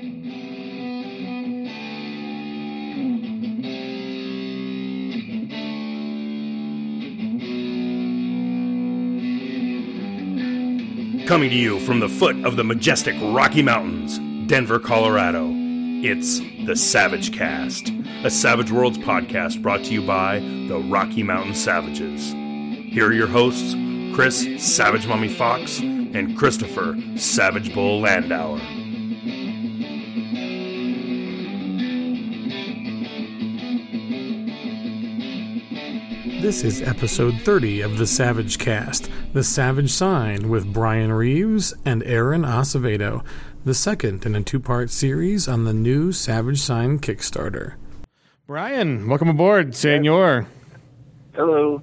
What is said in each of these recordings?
Coming to you from the foot of the majestic Rocky Mountains, Denver, Colorado, it's the Savage Cast, a Savage Worlds podcast brought to you by the Rocky Mountain Savages. Here are your hosts, Chris Savage Mummy Fox and Christopher Savage Bull Landauer. This is episode 30 of the Savage Cast, The Savage Sign, with Brian Reeves and Aaron Acevedo, the second in a two part series on the new Savage Sign Kickstarter. Brian, welcome aboard, Senor. Hello.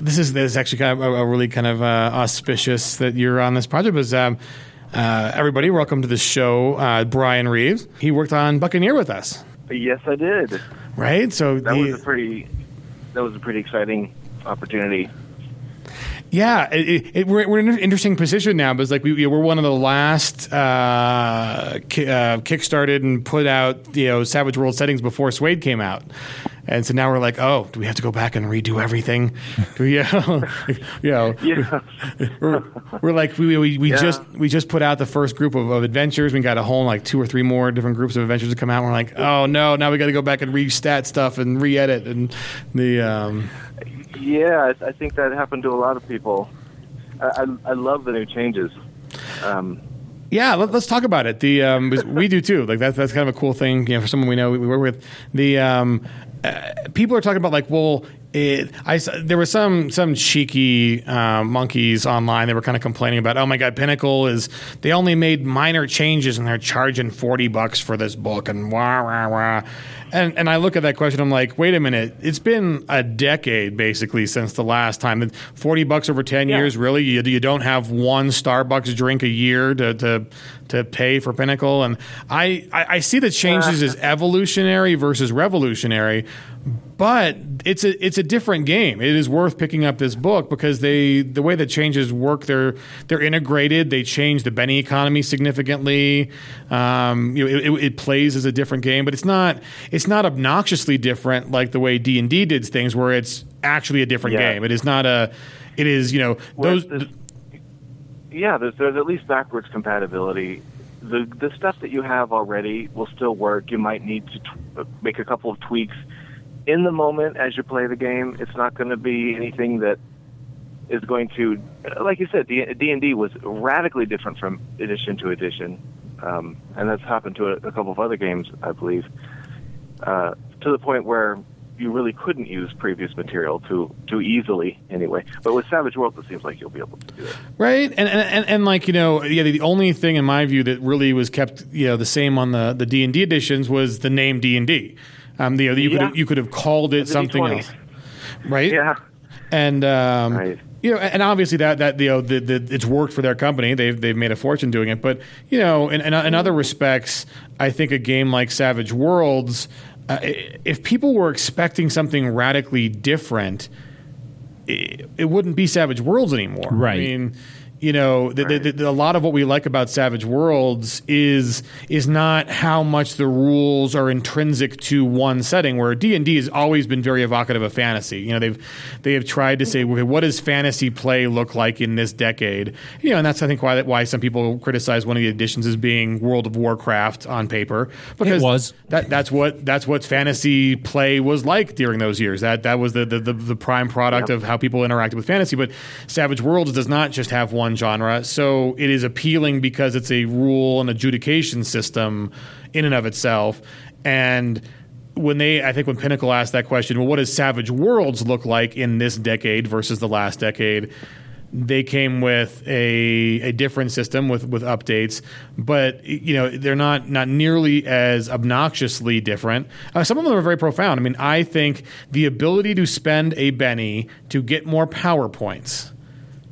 This is this is actually kind of a, a really kind of uh, auspicious that you're on this project. Because um, uh, everybody, welcome to the show. Uh, Brian Reeves. He worked on Buccaneer with us, Yes, I did. right? So That the- was a pretty that was a pretty exciting opportunity. Yeah, it, it, we're, we're in an interesting position now because like we we're one of the last uh, ki- uh, kickstarted and put out you know Savage World settings before SWADE came out, and so now we're like, oh, do we have to go back and redo everything? Do we, you know, Yeah. we're, we're like we, we, we Yeah. just we just put out the first group of, of adventures. We got a whole like two or three more different groups of adventures to come out. And We're like, oh no, now we got to go back and restat stuff and re-edit and the um, yeah, I, I think that happened to a lot of people. I, I, I love the new changes. Um, Yeah, let, us talk about it. The um, we do too. Like that's that's kind of a cool thing. You know, for someone we know we, we work with. The um, uh, people are talking about like, well, it, I there were some some cheeky uh, monkeys online. They were kind of complaining about, oh my god, Pinnacle is they only made minor changes and they're charging forty bucks for this book and wah wah wah. And and I look at that question. I'm like, wait a minute. It's been a decade basically since the last time. Forty bucks over ten Yeah. years, really? You, you don't have one Starbucks drink a year to to, to pay for Pinnacle. And I, I, I see the changes as evolutionary versus revolutionary, but it's a it's a different game. It is worth picking up this book because they the way the changes work, they're they're integrated. They change the Benny economy significantly. Um, you know, it, it, it plays as a different game, but it's not it's not obnoxiously different like the way D and D did things, where it's actually a different Yeah. game. It is not a. It is you know those. yeah, there's, there's at least backwards compatibility. The the stuff that you have already will still work. You might need to t- make a couple of tweaks in the moment as you play the game. It's not going to be anything that is going to, like you said, D and D was radically different from edition to edition, um, and that's happened to a, a couple of other games, I believe, uh, to the point where you really couldn't use previous material too too easily anyway. But with Savage Worlds, it seems like you'll be able to do it. Right, and, and and and like you know, yeah, the only thing in my view that really was kept you know the same on the the D and D editions was the name D and D. Um, you know, you could Yeah. have, you could have called it The something else, right? Yeah. and um, Right. you know, and obviously that that you know the, the, it's worked for their company. They've they've made a fortune doing it. But you know, in, in, in other respects, I think a game like Savage Worlds, uh, if people were expecting something radically different, it, it wouldn't be Savage Worlds anymore. Right. I mean. You know, the, the, the, a lot of what we like about Savage Worlds is is not how much the rules are intrinsic to one setting. Where D and D has always been very evocative of fantasy. You know, they've they have tried to say, mm-hmm. okay, what does fantasy play look like in this decade? You know, and that's I think why why some people criticize one of the editions as being World of Warcraft on paper because was. that that's what that's what fantasy play was like during those years. That that was the the, the, the prime product of how people interacted with fantasy. But Savage Worlds does not just have one genre, so it is appealing because it's a rule and adjudication system in and of itself. And when they, I think when Pinnacle asked that question, well, what does Savage Worlds look like in this decade versus the last decade? they came with a, a different system with, with updates, but you know they're not not nearly as obnoxiously different. Uh, some of them are very profound. I mean, I think the ability to spend a Benny to get more power points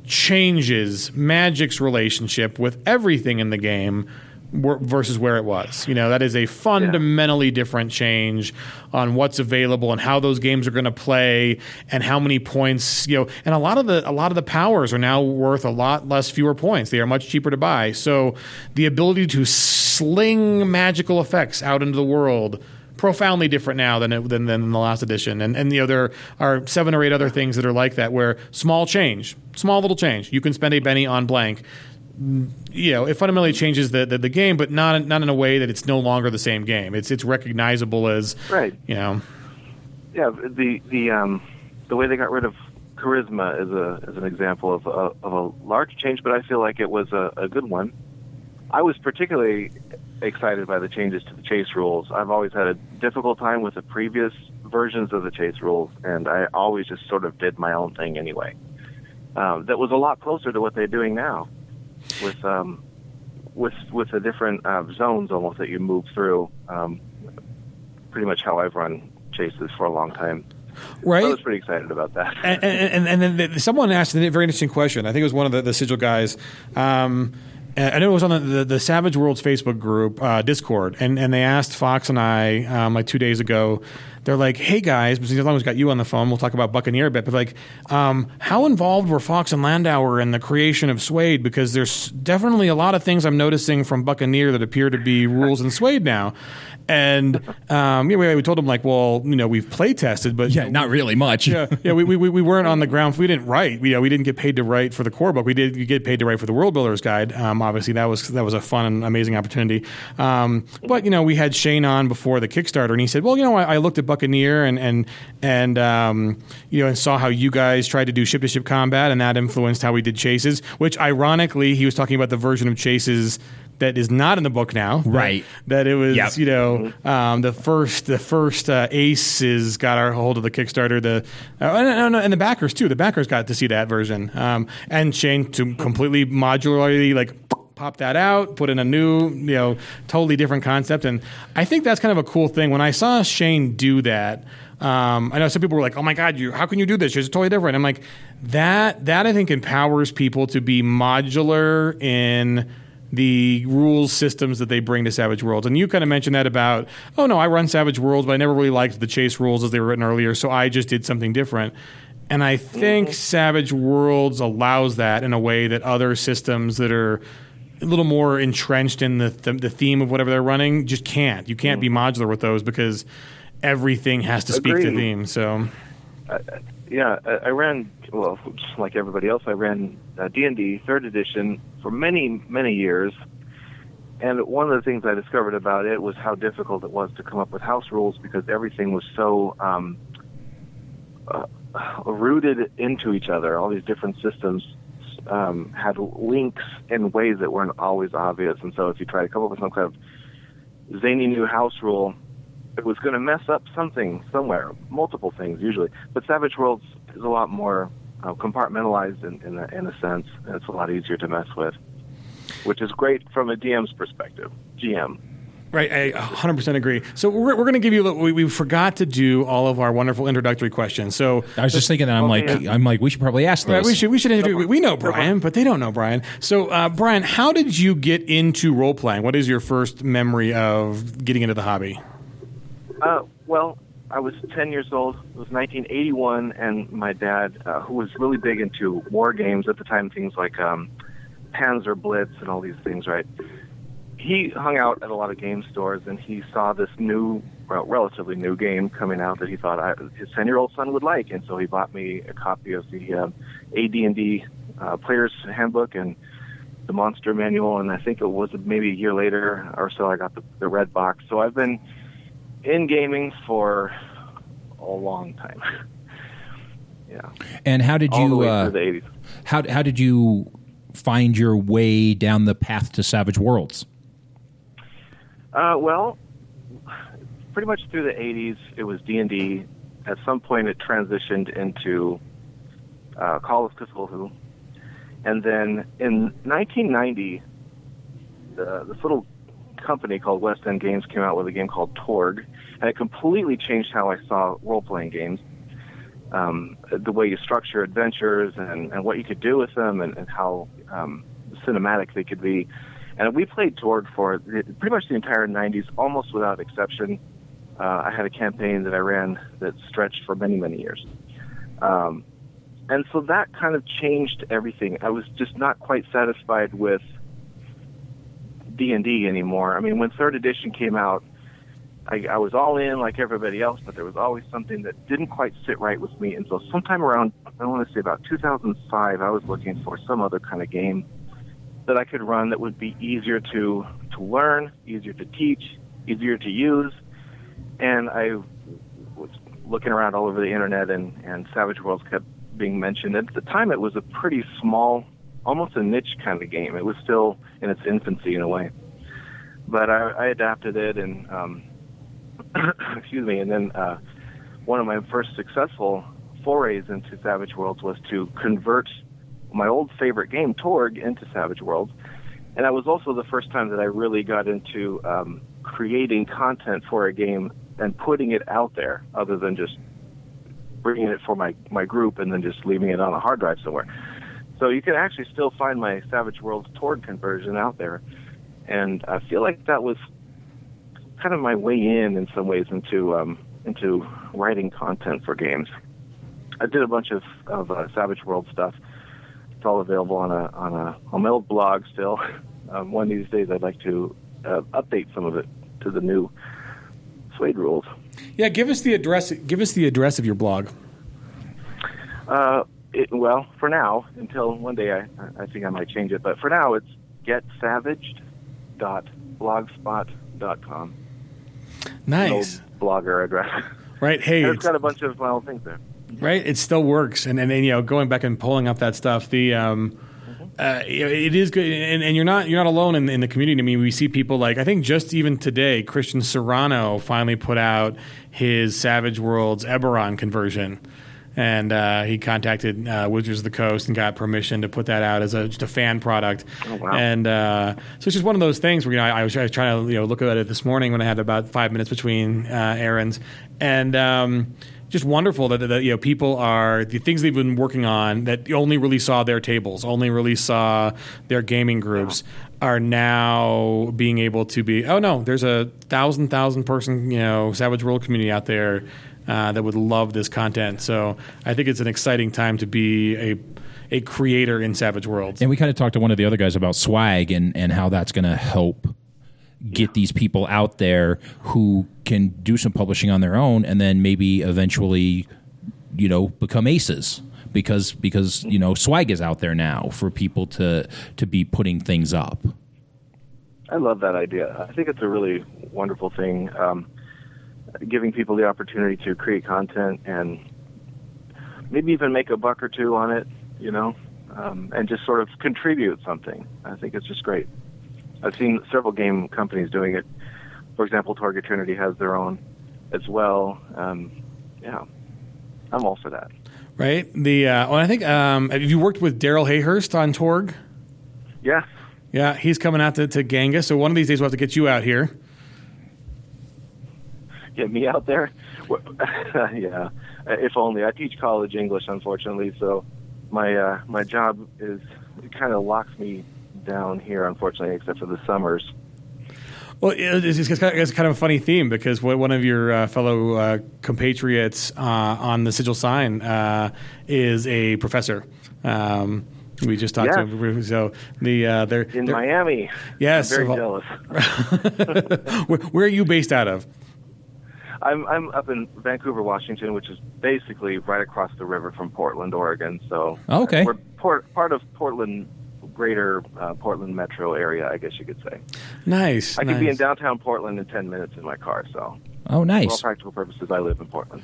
changes Magic's relationship with everything in the game versus where it was. You know, that is a fundamentally yeah. different change on what's available and how those games are going to play and how many points, you know, and a lot of the a lot of the powers are now worth a lot less fewer points. They are much cheaper to buy. So the ability to sling magical effects out into the world profoundly different now than, it, than than the last edition. And and you know there are seven or eight other things that are like that where small change, small little change. You can spend a Benny on blank you know, it fundamentally changes the, the, the, game, but not not in a way that it's no longer the same game. It's it's recognizable as right. You know, yeah. The the um, the way they got rid of charisma is a is an example of a, of a large change, but I feel like it was a, a good one. I was particularly excited by the changes to the chase rules. I've always had a difficult time with the previous versions of the chase rules, and I always just sort of did my own thing anyway. Um, that was a lot closer to what they're doing now with um, with with the different uh, zones almost that you move through. Um, pretty much how I've run chases for a long time. Right. I was pretty excited about that. and, and, and then the, someone asked a very interesting question. I think it was one of the, the Sigil guys. Um, I know it was on the, the, the Savage Worlds Facebook group, uh, Discord, and, and they asked Fox and I um, like two days ago they're like, hey guys, as long as we got you on the phone, we'll talk about Buccaneer a bit. But like, um, how involved were Fox and Landauer in the creation of SWADE? Because there's definitely a lot of things I'm noticing from Buccaneer that appear to be rules in SWADE now. And um, yeah, we, we told him like, well, you know, we've play tested, but yeah, not really much. yeah, yeah, we, we, we weren't on the ground. We didn't write. We, you know, we didn't get paid to write for the core book. We did get paid to write for the World Builders Guide. Um, obviously, that was that was a fun and amazing opportunity. Um, but you know, we had Shane on before the Kickstarter, and he said, well, you know, I, I looked at Buccaneer and and and um, you know, and saw how you guys tried to do ship to ship combat, and that influenced how we did chases. Which, ironically, he was talking about the version of chases that is not in the book now. Right. That, that it was, yep. you know, um, the first the first uh, aces got our hold of the Kickstarter. The uh, and, and, the backers too. The backers got to see that version. Um, and Shane to completely modularly like pop that out, put in a new, you know, totally different concept. And I think that's kind of a cool thing. When I saw Shane do that. Um, I know some people were like, "Oh my God, you! How can you do this? It's totally different." I'm like, that that I think empowers people to be modular in the rules systems that they bring to Savage Worlds. And you kind of mentioned that about, oh no, I run Savage Worlds, but I never really liked the chase rules as they were written earlier, so I just did something different. And I think mm-hmm. Savage Worlds allows that in a way that other systems that are a little more entrenched in the th- the theme of whatever they're running just can't. You can't mm. be modular with those because everything has to Agreed. speak to theme. So, yeah, I, I ran well, like everybody else. I ran uh, D and D Third Edition for many many years, and one of the things I discovered about it was how difficult it was to come up with house rules because everything was so um, uh, rooted into each other. All these different systems um, had links in ways that weren't always obvious, and so if you try to come up with some kind of zany new house rule, it was going to mess up something somewhere, multiple things usually. But Savage Worlds is a lot more uh, compartmentalized in, in, a, in a sense, and it's a lot easier to mess with, which is great from a DM's perspective, GM. Right, I 100% agree. So we're, we're going to give you. We, we forgot to do all of our wonderful introductory questions. So I was just thinking that I'm like yeah. I'm like we should probably ask those. Right, we should we should introduce. We know Brian, but they don't know Brian. So uh, Brian, how did you get into role playing? What is your first memory of getting into the hobby? Uh, well, I was 10 years old. It was 1981, and my dad, uh, who was really big into war games at the time, things like um, Panzer Blitz and all these things, right? He hung out at a lot of game stores, and he saw this new, well, relatively new game coming out that he thought I, his 10-year-old son would like, and so he bought me a copy of the um, AD&D uh, Player's Handbook and the Monster Manual, and I think it was maybe a year later or so I got the, the red box. So I've been in gaming for a long time. yeah. And how did All you? Uh, how how did you find your way down the path to Savage Worlds? Uh, well, pretty much through the '80s, it was D and D. At some point, it transitioned into uh, Call of Cthulhu, and then in 1990, the, this little company called West End Games came out with a game called Torg, and it completely changed how I saw role playing games. Um, the way you structure adventures and, and what you could do with them and, and how um, cinematic they could be. And we played Torg for pretty much the entire 90s, almost without exception. Uh, I had a campaign that I ran that stretched for many, many years. Um, and so that kind of changed everything. I was just not quite satisfied with D&D anymore. I mean, when third edition came out, I, I was all in like everybody else, but there was always something that didn't quite sit right with me. And so sometime around, I want to say about 2005, I was looking for some other kind of game that I could run that would be easier to to learn, easier to teach, easier to use. And I was looking around all over the internet, and and Savage Worlds kept being mentioned. At the time, it was a pretty small, almost a niche kind of game. It was still in its infancy in a way, but I, I adapted it, and um, excuse me, and then uh, one of my first successful forays into Savage Worlds was to convert my old favorite game, Torg, into Savage Worlds. And that was also the first time that I really got into um, creating content for a game and putting it out there, other than just bringing it for my, my group and then just leaving it on a hard drive somewhere. So you can actually still find my Savage Worlds Torg conversion out there. And I feel like that was kind of my way in, in some ways, into um, into writing content for games. I did a bunch of, of uh, Savage World stuff. It's all available on a on a on my old blog still. Um, one of these days, I'd like to uh, update some of it to the new SWADE rules. Yeah, give us the address. Give us the address of your blog. Uh, it, well, for now, until one day I, I think I might change it, but for now it's getsavaged.blogspot.com. Nice, blogger address. right? Hey, it's it's, got a bunch of my old things there. right? It still works, and and, and you know, going back and pulling up that stuff, the. Um, uh, it is good, and, and you're not you're not alone in, in the community. I mean, we see people like I think just even today, Christian Serrano finally put out his Savage Worlds Eberron conversion, and uh, he contacted uh, Wizards of the Coast and got permission to put that out as a just a fan product. Oh, wow. And uh, so it's just one of those things where you know I, I, was, I was trying to you know look at it this morning when I had about five minutes between uh, errands, and. Um, just wonderful that, that you know people are the things they've been working on that only really saw their tables, only really saw their gaming groups, are now being able to be. Oh no, there's a thousand thousand person you know Savage World community out there uh, that would love this content. So I think it's an exciting time to be a a creator in Savage Worlds. And we kind of talked to one of the other guys about swag and, and how that's going to help get these people out there who can do some publishing on their own and then maybe eventually, you know, become aces because because you know swag is out there now for people to to be putting things up. I love that idea. I think it's a really wonderful thing, um, giving people the opportunity to create content and maybe even make a buck or two on it, you know, um, and just sort of contribute something. I think it's just great. I've seen several game companies doing it. For example, Target Trinity has their own as well. Um, yeah, I'm all for that. right? The uh, well, I think um, have you worked with Darrell Hayhurst on Torg? Yeah, Yeah, he's coming out to, to Genghis. So one of these days we'll have to get you out here. Get me out there. yeah, if only. I teach college English, unfortunately, so my uh, my job is it kind of locks me down here, unfortunately, except for the summers. Well, it's, it's, kind of, it's kind of a funny theme because one of your uh, fellow uh, compatriots uh, on the sigil sign uh, is a professor. Um, we just talked to him. So the uh, they're, In they're- Miami, Yes, I'm very well- jealous. where, where are you based out of? I'm I'm up in Vancouver, Washington, which is basically right across the river from Portland, Oregon. So Okay. we're port, part of Portland, greater uh, Portland metro area, I guess you could say. Nice. I could be in downtown Portland in 10 minutes in my car. So, Oh, nice. for all practical purposes, I live in Portland.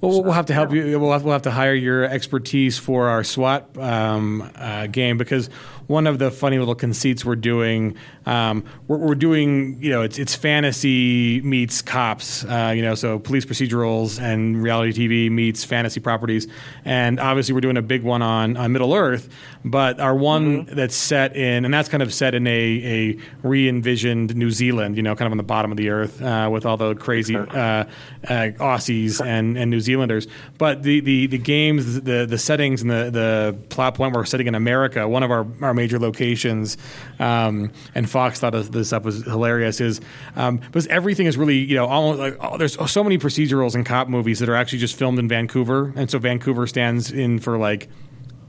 Well, we'll- we'll have to help you. We'll have, we'll have to hire your expertise for our SWAT um, uh, game because one of the funny little conceits we're doing, um, we're, we're doing, you know, it's it's fantasy meets cops, uh, you know, so police procedurals and reality TV meets fantasy properties, and obviously we're doing a big one on, on Middle Earth, but our one that's set in, and that's kind of set in a, a re-envisioned New Zealand, you know, kind of on the bottom of the earth uh, with all the crazy uh, uh, Aussies and, and New Zealanders. But the, the, the games, the, the settings, and the, the plot point we're setting in America, one of our, our major locations. Um, and Fox thought this up was hilarious. Is um, because everything is really you know almost like oh, there's so many procedurals and cop movies that are actually just filmed in Vancouver, and so Vancouver stands in for like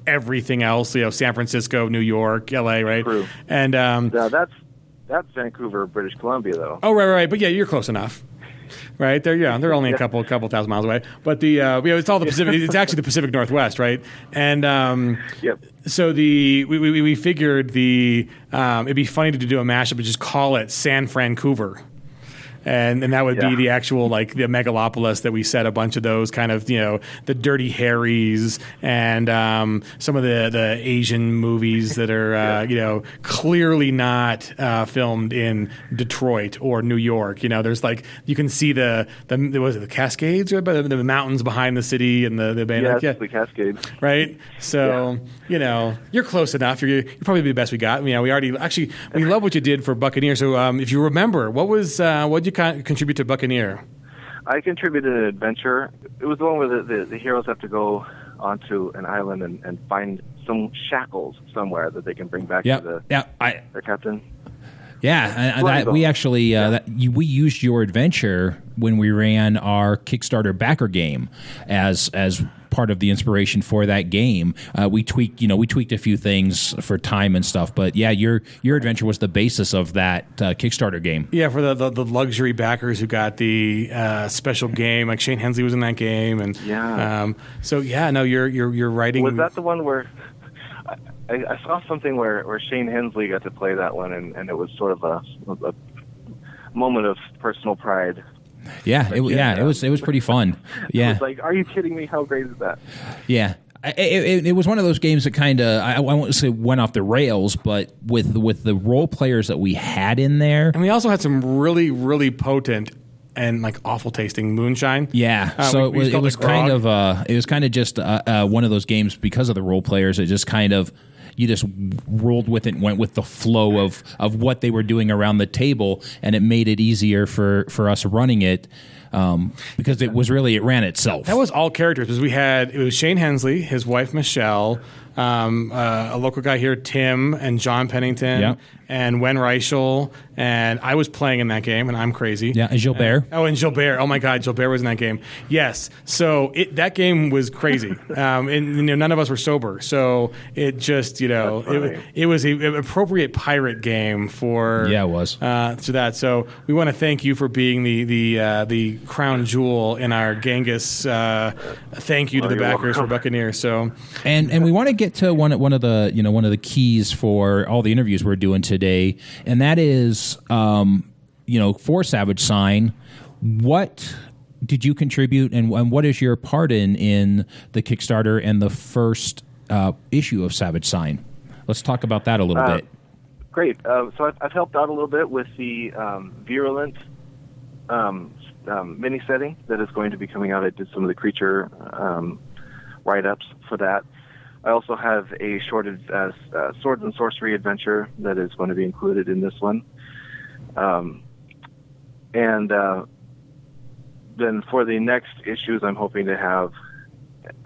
everything else. You know, San Francisco, New York, L.A. Right? True. And um, Now that's that's Vancouver, British Columbia, though. Oh, right, right, right. But yeah, you're close enough. Right, they're yeah, they're only a couple, couple thousand miles away. But the uh, you know, it's all the Pacific. It's actually the Pacific Northwest, right? And um, Yep. so the we, we, we figured the um, it'd be funny to do a mashup and just call it San Francouver. And, and that would Yeah. be the actual like the megalopolis that we set a bunch of those kind of you know the Dirty Harrys and um, some of the the Asian movies that are uh, you know clearly not uh, filmed in Detroit or New York. You know, there's like you can see the the was it the Cascades or the, the mountains behind the city and the the bay. Yes, like, yeah, the Cascades. right? So you know you're close enough. You're, you're probably the best we got. You know, we already actually we love what you did for Buccaneer. So um, if you remember, what was uh, what did you con- contribute to Buccaneer? I contributed an adventure. It was the one where the, the, the heroes have to go onto an island and, and find some shackles somewhere that they can bring back Yeah, to the, yeah, I their captain. Yeah, and- and that, we actually uh, that, you, we used your adventure when we ran our Kickstarter backer game as as part of the inspiration for that game. Uh, we tweaked, you know, we tweaked a few things for time and stuff, but yeah, your your adventure was the basis of that uh, Kickstarter game. Yeah, for the, the, the luxury backers who got the uh, special game, like Shane Hensley was in that game, and Yeah. Um, so yeah, no, you're you're you're writing. Was that the one where I, I saw something where, where Shane Hensley got to play that one, and, and it was sort of a, a moment of personal pride. Yeah, it, yeah, it was it was pretty fun. It Yeah, was like, are you kidding me? How great is that? Yeah. It, it, it was one of those games that kind of I, I won't say went off the rails, but with with the role players that we had in there, and we also had some really really potent and like awful tasting moonshine. Yeah, Uh, so we- it we was it was it kind of uh, it was kind of just uh, uh, one of those games because of the role players. It just kind of you just rolled with it and went with the flow of of what they were doing around the table, and it made it easier for for us running it um, because it was really it ran itself. That was all characters because we had it was Shane Hensley, his wife Michelle, um, uh, a local guy here, Tim, and John Pennington, Yep. and Wen Reichel, and I was playing in that game, and I'm crazy. yeah, and Gilbert. Oh, and Gilbert. Oh my God, Gilbert was in that game. Yes. So it, that game was crazy, um, and you know, none of us were sober. So it just you know it, it was a, an appropriate pirate game for Yeah, it was. uh, to that. So we want to thank you for being the the uh, the crown jewel in our Genghis. Uh, thank you to Oh, the you're backers for welcome. Buccaneer. So and and we want to get to one one of the you know one of the keys for all the interviews we're doing today, and that is um, you know for Savage Sign, what did you contribute, and, and what is your part in in the Kickstarter and the first uh, issue of Savage Sign? Let's talk about that a little Uh, bit. Great. Uh, so I've, I've helped out a little bit with the um, virulent um, um, mini setting that is going to be coming out. I did some of the creature um, write ups for that. I also have a short uh, uh, swords and sorcery adventure that is going to be included in this one. Um, and uh, then for the next issues, I'm hoping to have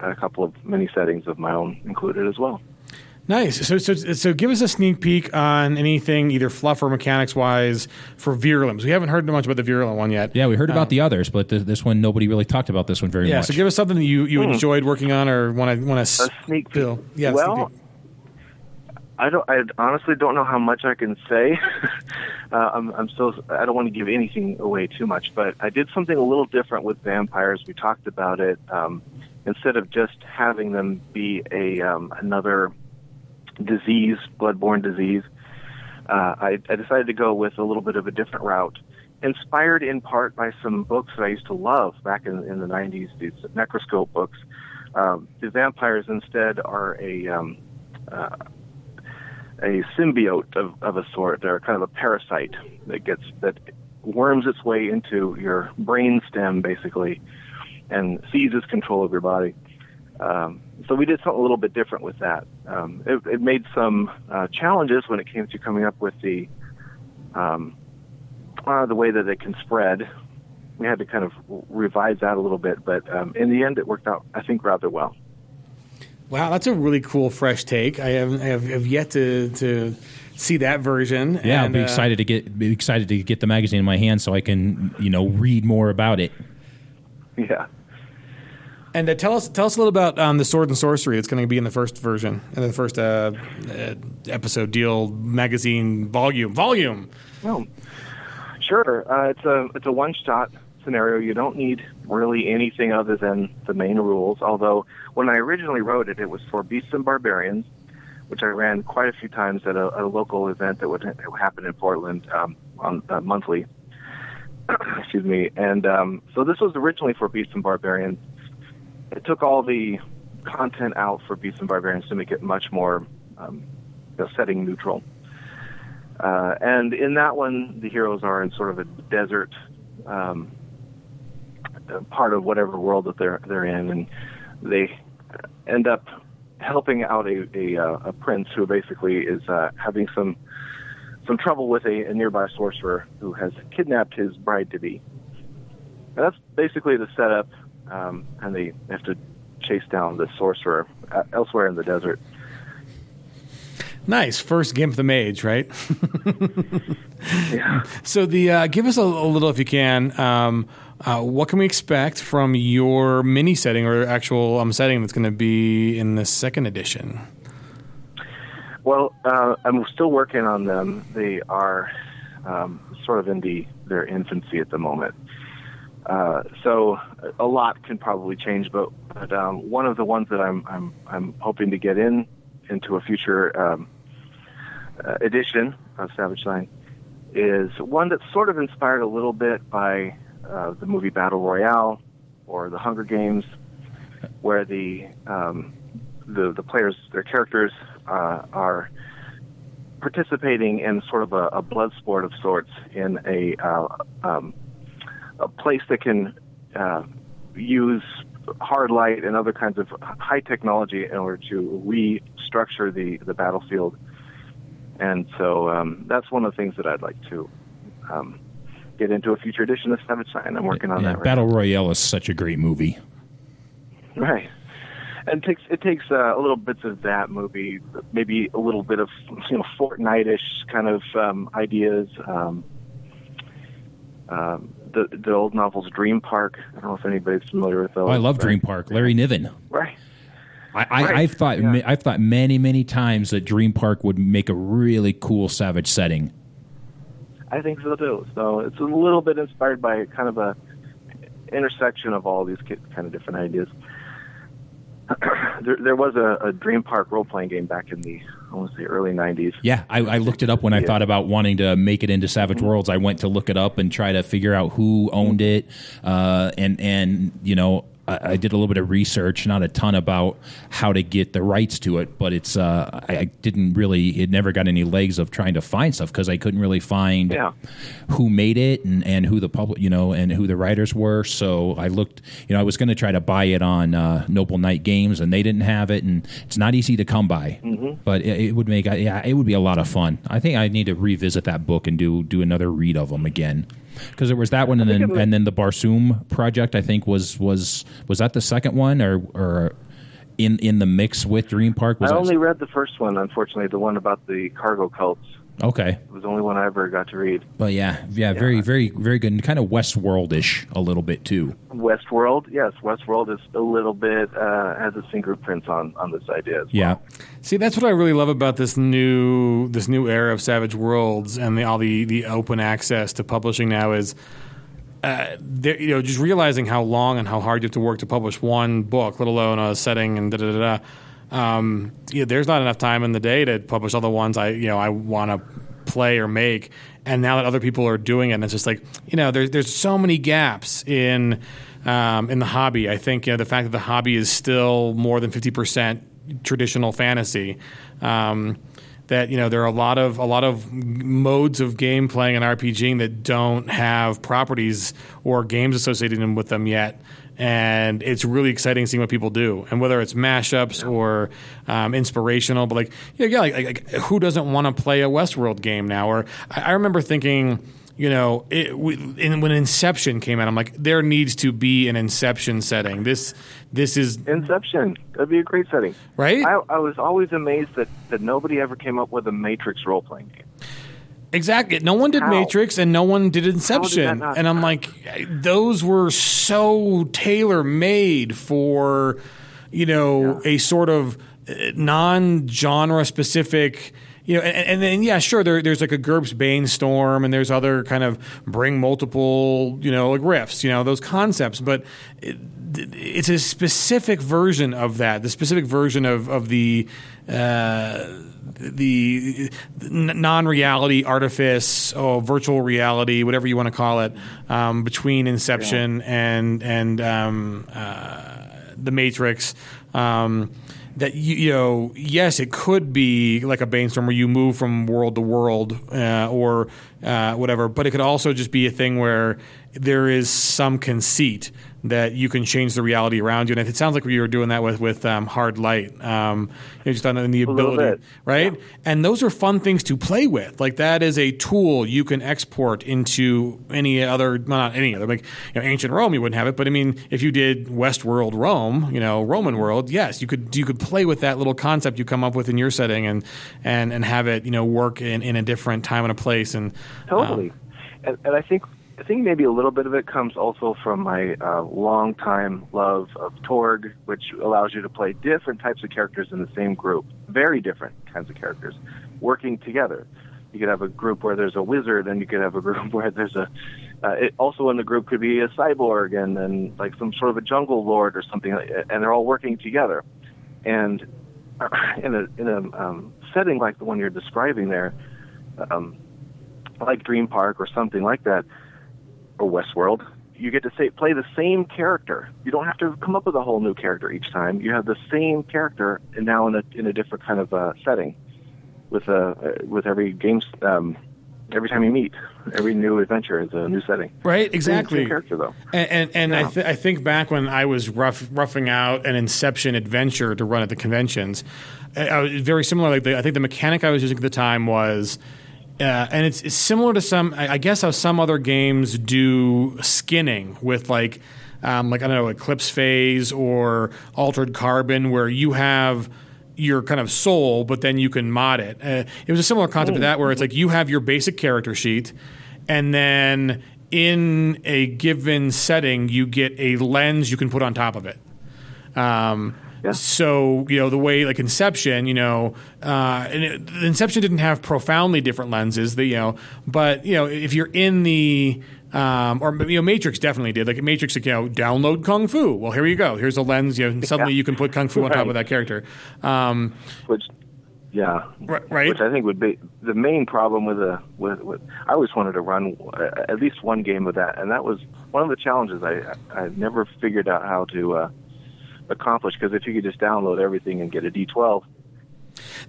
a couple of mini settings of my own included as well. nice. So so so give us a sneak peek on anything either fluff or mechanics wise for Virulent. We haven't heard much about the Virulent one yet. Yeah, we heard about the others, but th- this one nobody really talked about this one very Yeah. much. So give us something that you you enjoyed working on or want to want to A sneak peek. Yeah. well, peek. I don't. I honestly don't know how much I can say. uh, I'm. I'm so. I don't want to give anything away too much, but I did something a little different with vampires. We talked about it. Um, instead of just having them be a um, another disease, bloodborne disease, uh, I, I decided to go with a little bit of a different route. Inspired in part by some books that I used to love back in, in the 90s, these necroscope books. Um, the vampires instead are a um, uh, a symbiote of, of a sort. They're kind of a parasite that gets that worms its way into your brain stem basically and seizes control of your body. Um, so we did something a little bit different with that. Um, it, it made some uh, challenges when it came to coming up with the um, uh, the way that it can spread. We had to kind of revise that a little bit, but um, in the end, it worked out, I think, rather well. Wow, that's a really cool, fresh take. I have, I have, have yet to to see that version. Yeah, I'll be uh, excited to get be excited to get the magazine in my hand so I can you know read more about it. Yeah. And uh, tell us tell us a little about um, the sword and sorcery that's going to be in the first version, in the first uh, uh, episode deal magazine volume volume. Well, sure. Uh, it's a it's a one shot scenario. You don't need really anything other than the main rules. Although when I originally wrote it, it was for Beasts and Barbarians, which I ran quite a few times at a, a local event that would, that would happen in Portland um, on uh, monthly. Excuse me. And um, so this was originally for Beasts and Barbarians. It took all the content out for Beasts and Barbarians to make it much more um, you know, setting neutral. Uh, and in that one, the heroes are in sort of a desert um, part of whatever world that they're they're in, and they end up helping out a a, uh, a prince who basically is uh, having some some trouble with a, a nearby sorcerer who has kidnapped his bride to be. And that's basically the setup, um, and they have to chase down the sorcerer uh, elsewhere in the desert. Nice first Gimp the Mage, right? Yeah. So the uh, give us a, a little, if you can. Um, uh, what can we expect from your mini setting or actual um, setting that's going to be in the second edition? Well, uh, I'm still working on them. They are um, sort of in the, their infancy at the moment. Uh, so a lot can probably change, but, but um, one of the ones that I'm, I'm, I'm hoping to get in into a future um, uh, edition of Savage Line is one that's sort of inspired a little bit by uh, the movie Battle Royale or the Hunger Games, where the um, the the players, their characters, uh, are participating in sort of a, a blood sport of sorts in a uh, um, a place that can uh, use hard light and other kinds of high technology in order to restructure the the battlefield. And so um, that's one of the things that I'd like to um, get into a future edition of Savage Sign. I'm working on Yeah, that right Battle Royale is such a great movie. Right. And it takes it takes uh, a little bits of that movie, maybe a little bit of you know Fortnite-ish kind of um, ideas. Um, um, the the old novels Dream Park. I don't know if anybody's familiar with those. Oh, I love Dream Park. Larry Niven. Right. I, I, Right, I've thought yeah. I've thought many many times that Dream Park would make a really cool Savage setting. I think so too. So it's a little bit inspired by kind of a intersection of all these kind of different ideas. there, there was a, a Dream Park role playing game back in the I want to say early '90s. Yeah, I, I looked it up when I Yeah. thought about wanting to make it into Savage Worlds. I went to look it up and try to figure out who owned it, uh, and and you know. I I did a little bit of research, not a ton about how to get the rights to it, but it's uh, I I didn't really. It never got any legs of trying to find stuff because I couldn't really find Yeah. who made it and, and who the public, you know, and who the writers were. So I looked, you know, I was going to try to buy it on uh, Noble Knight Games, and they didn't have it, and it's not easy to come by. Mm-hmm. But it, it would make, yeah, it would be a lot of fun. I think I need to revisit that book and do do another read of them again. Because there was that one, and then was- and then the Barsoom project. I think was was was that the second one, or or in in the mix with Dream Park? Was I that- only read the first one, unfortunately, the one about the cargo cults. Okay? It was the only one I ever got to read. But yeah, yeah, very very very good, and kind of Westworld-ish a little bit too. Westworld, yes, Westworld is a little bit uh, has its fingerprints on on this idea. As well. Yeah. See, that's what I really love about this new this new era of Savage Worlds and the, all the the open access to publishing now is. Uh, you know, just realizing how long and how hard you have to work to publish one book, let alone a setting and da da da. da. Um, you know, there's not enough time in the day to publish all the ones I you know I want to play or make. And now that other people are doing it, and it's just like you know, there's there's so many gaps in um, in the hobby. I think you know the fact that the hobby is still more than fifty percent traditional fantasy. Um, that you know there are a lot of a lot of modes of game playing and RPGing that don't have properties or games associated with them yet. And it's really exciting seeing what people do, and whether it's mashups or um, inspirational. But like, yeah, yeah, like, like, like who doesn't want to play a Westworld game now? Or I, I remember thinking you know, it, we, in, when Inception came out, I'm like, there needs to be an Inception setting. This this is Inception. That'd be a great setting. right. I, I was always amazed that, that nobody ever came up with a Matrix role playing game. Exactly. No one did How? Matrix and no one did Inception. not- and I'm like, those were so tailor made for, you know, a sort of non genre specific. You know, and, and then yeah, sure. There, there's like a GURPS Bainstorm, and there's other kind of bring multiple, you know, like riffs, you know, those concepts. But it, it's a specific version of that, the specific version of of the uh, the non-reality artifice or virtual reality, whatever you want to call it, um, between Inception and and um, uh, the Matrix. Um, that you, you know, yes, it could be like a brainstorm where you move from world to world uh, or uh, whatever, but it could also just be a thing where there is some conceit that you can change the reality around you. And it sounds like you were doing that with with um, Hard Light, um, you know, just on the ability, right? And those are fun things to play with. Like that is a tool you can export into any other, well, not any other, like you know, ancient Rome, you wouldn't have it. But I mean, if you did Westworld Rome, you know, Roman world, yes, you could you could play with that little concept you come up with in your setting and and and have it, you know, work in, in a different time and a place. And um, Totally. and, and I think I think maybe a little bit of it comes also from my uh, long time love of Torg, which allows you to play different types of characters in the same group, very different kinds of characters, working together. You could have a group where there's a wizard, and you could have a group where there's a. Uh, it also in the group could be a cyborg and then like some sort of a jungle lord or something, like- and they're all working together. And in a in a um, setting like the one you're describing there, um, like Dream Park or something like that, or Westworld, you get to say play the same character. You don't have to come up with a whole new character each time. You have the same character, and now in a in a different kind of uh, setting, with uh, with every game. Um, every time you meet, every new adventure is a new setting. right, exactly. Same character though. And and, and I, th- I think back when I was rough, roughing out an Inception adventure to run at the conventions, I, I was very similar. Like the, I think the mechanic I was using at the time was. Uh, and it's, it's similar to some, I guess, how some other games do skinning with like, um, like I don't know, Eclipse Phase or Altered Carbon, where you have your kind of soul, but then you can mod it. Uh, it was a similar concept to that, where it's like you have your basic character sheet, and then in a given setting, you get a lens you can put on top of it. Um, Yeah. So you know the way like Inception, you know, uh, and it, Inception didn't have profoundly different lenses, the, you know, but you know if you're in the um, or you know Matrix definitely did like Matrix, like, you know, download kung fu. Well, here you go. Here's a lens. You know, and suddenly Yeah. you can put kung fu on top of that character. Um, Which, yeah, ri- right? which I think would be the main problem with a with, with I always wanted to run uh, at least one game of that, and that was one of the challenges I I never figured out how to uh, accomplish because if you could just download everything and get a D12,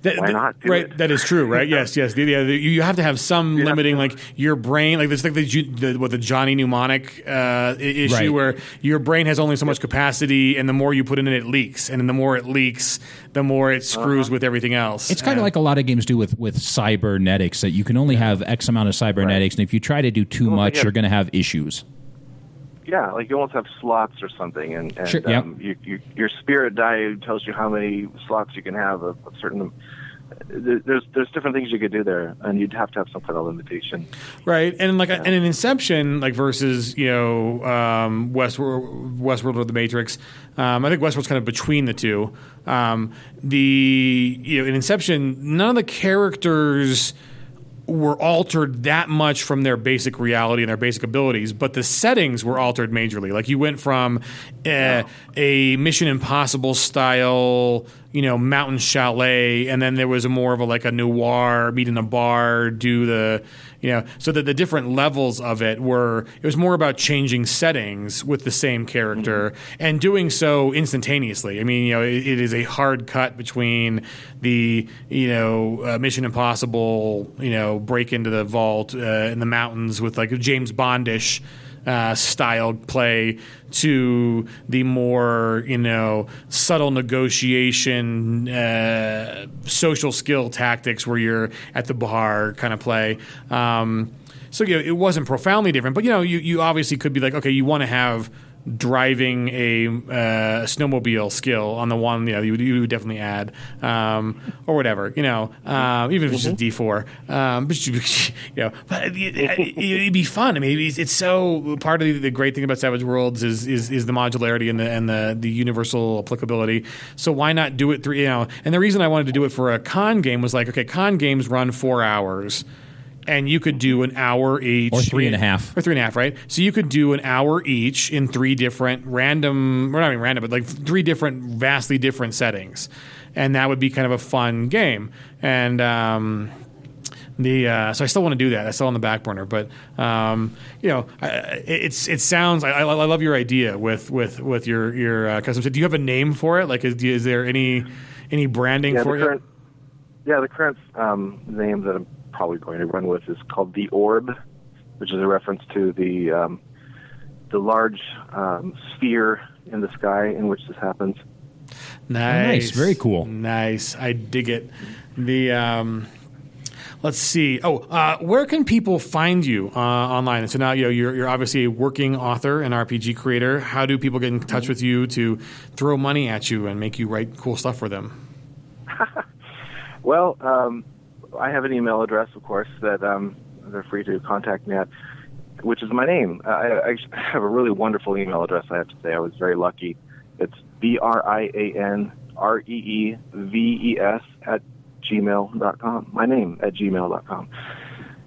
That, Why that- not do right, it? that is true, right? yes, yes. The, yeah, the, you have to have some have limiting, to- like your brain, like this, like the, the what the Johnny Mnemonic uh, issue, Right. where your brain has only so much capacity, and the more you put in it, it leaks, and then the more it leaks, the more it screws with everything else. It's kind of And- like a lot of games do with with cybernetics that you can only have X amount of cybernetics, and if you try to do too Well, much, yeah. you're going to have issues. Yeah, like you almost have slots or something, and, and Sure, yep. um, you, you, your spirit die tells you how many slots you can have of a certain. there- There's there's different things you could do there, and you'd have to have some kind of limitation. right? And like, and in Inception, like versus you know um, Westworld, Westworld or the Matrix, um, I think Westworld's kind of between the two. Um, the you know in Inception, none of the characters were altered that much from their basic reality and their basic abilities, but the settings were altered majorly. Like you went from uh, a Mission Impossible style, you know, mountain chalet, and then there was a more of a like a noir, meet in a bar, do the, you know, so that the different levels of it were. It was more about changing settings with the same character and doing so instantaneously. I mean, you know, it, it is a hard cut between the, you know, uh, Mission Impossible, you know, break into the vault uh, in the mountains with like James Bondish uh, style play to the more you know subtle negotiation, uh, social skill tactics where you're at the bar kind of play. Um, so you know, it wasn't profoundly different, but you know, you, you obviously could be like, okay, you want to have driving a uh, snowmobile skill on the one, you know, you, would- you would definitely add, um, or whatever, you know, uh, even if it's just D four, um, but you, you know, but it, would be fun. I mean, it's, it's so part of the, the great thing about Savage Worlds is is, is the modularity and the and the, the universal applicability. So why not do it through, you know? And the reason I wanted to do it for a con game was like, okay, con games run four hours. And you could do an hour each, Or three and a in- half. or three and a half, right? So you could do an hour each in three different random, or not even random, but like three different, vastly different settings, and that would be kind of a fun game. And um, the uh, so I still want to do that. I still on the back burner, but um, you know, I, it's it sounds. I, I I love your idea with with with your your uh, custom. set. Do you have a name for it? Like, is, is there any any branding Yeah, for the it? yeah, the current um, name that I'm probably going to run with is called the Orb, which is a reference to the um, the large um, sphere in the sky in which this happens. Nice, nice. Very cool. Nice, I dig it. The um, let's see. Oh, uh, where can people find you uh, online? So now you know you're, you're obviously a working author and RPG creator. How do people get in touch with you to throw money at you and make you write cool stuff for them? Well, um, I have an email address, of course, that um, they're free to contact me at, which is my name. Uh, I, I have a really wonderful email address. I have to say, I was very lucky. It's b r i a n r e e v e s at gmail dot com. My name at gmail dot com.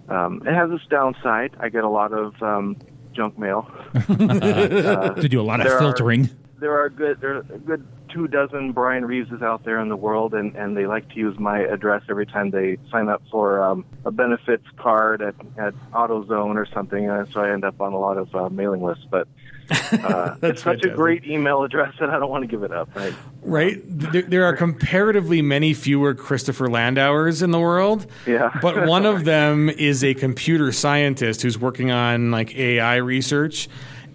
Um, it has this downside. I get a lot of um, junk mail. to do a lot of there are- filtering. there are good there are good two dozen Brian Reeveses out there in the world, and and they like to use my address every time they sign up for um, a benefits card at at AutoZone or something. And so I end up on a lot of uh, mailing lists, but. Uh, it's such fantastic. a great email address that I don't want to give it up. Right? Right? There, there are comparatively many fewer Christopher Landauers in the world. Yeah. But one of them is a computer scientist who's working on like AI research.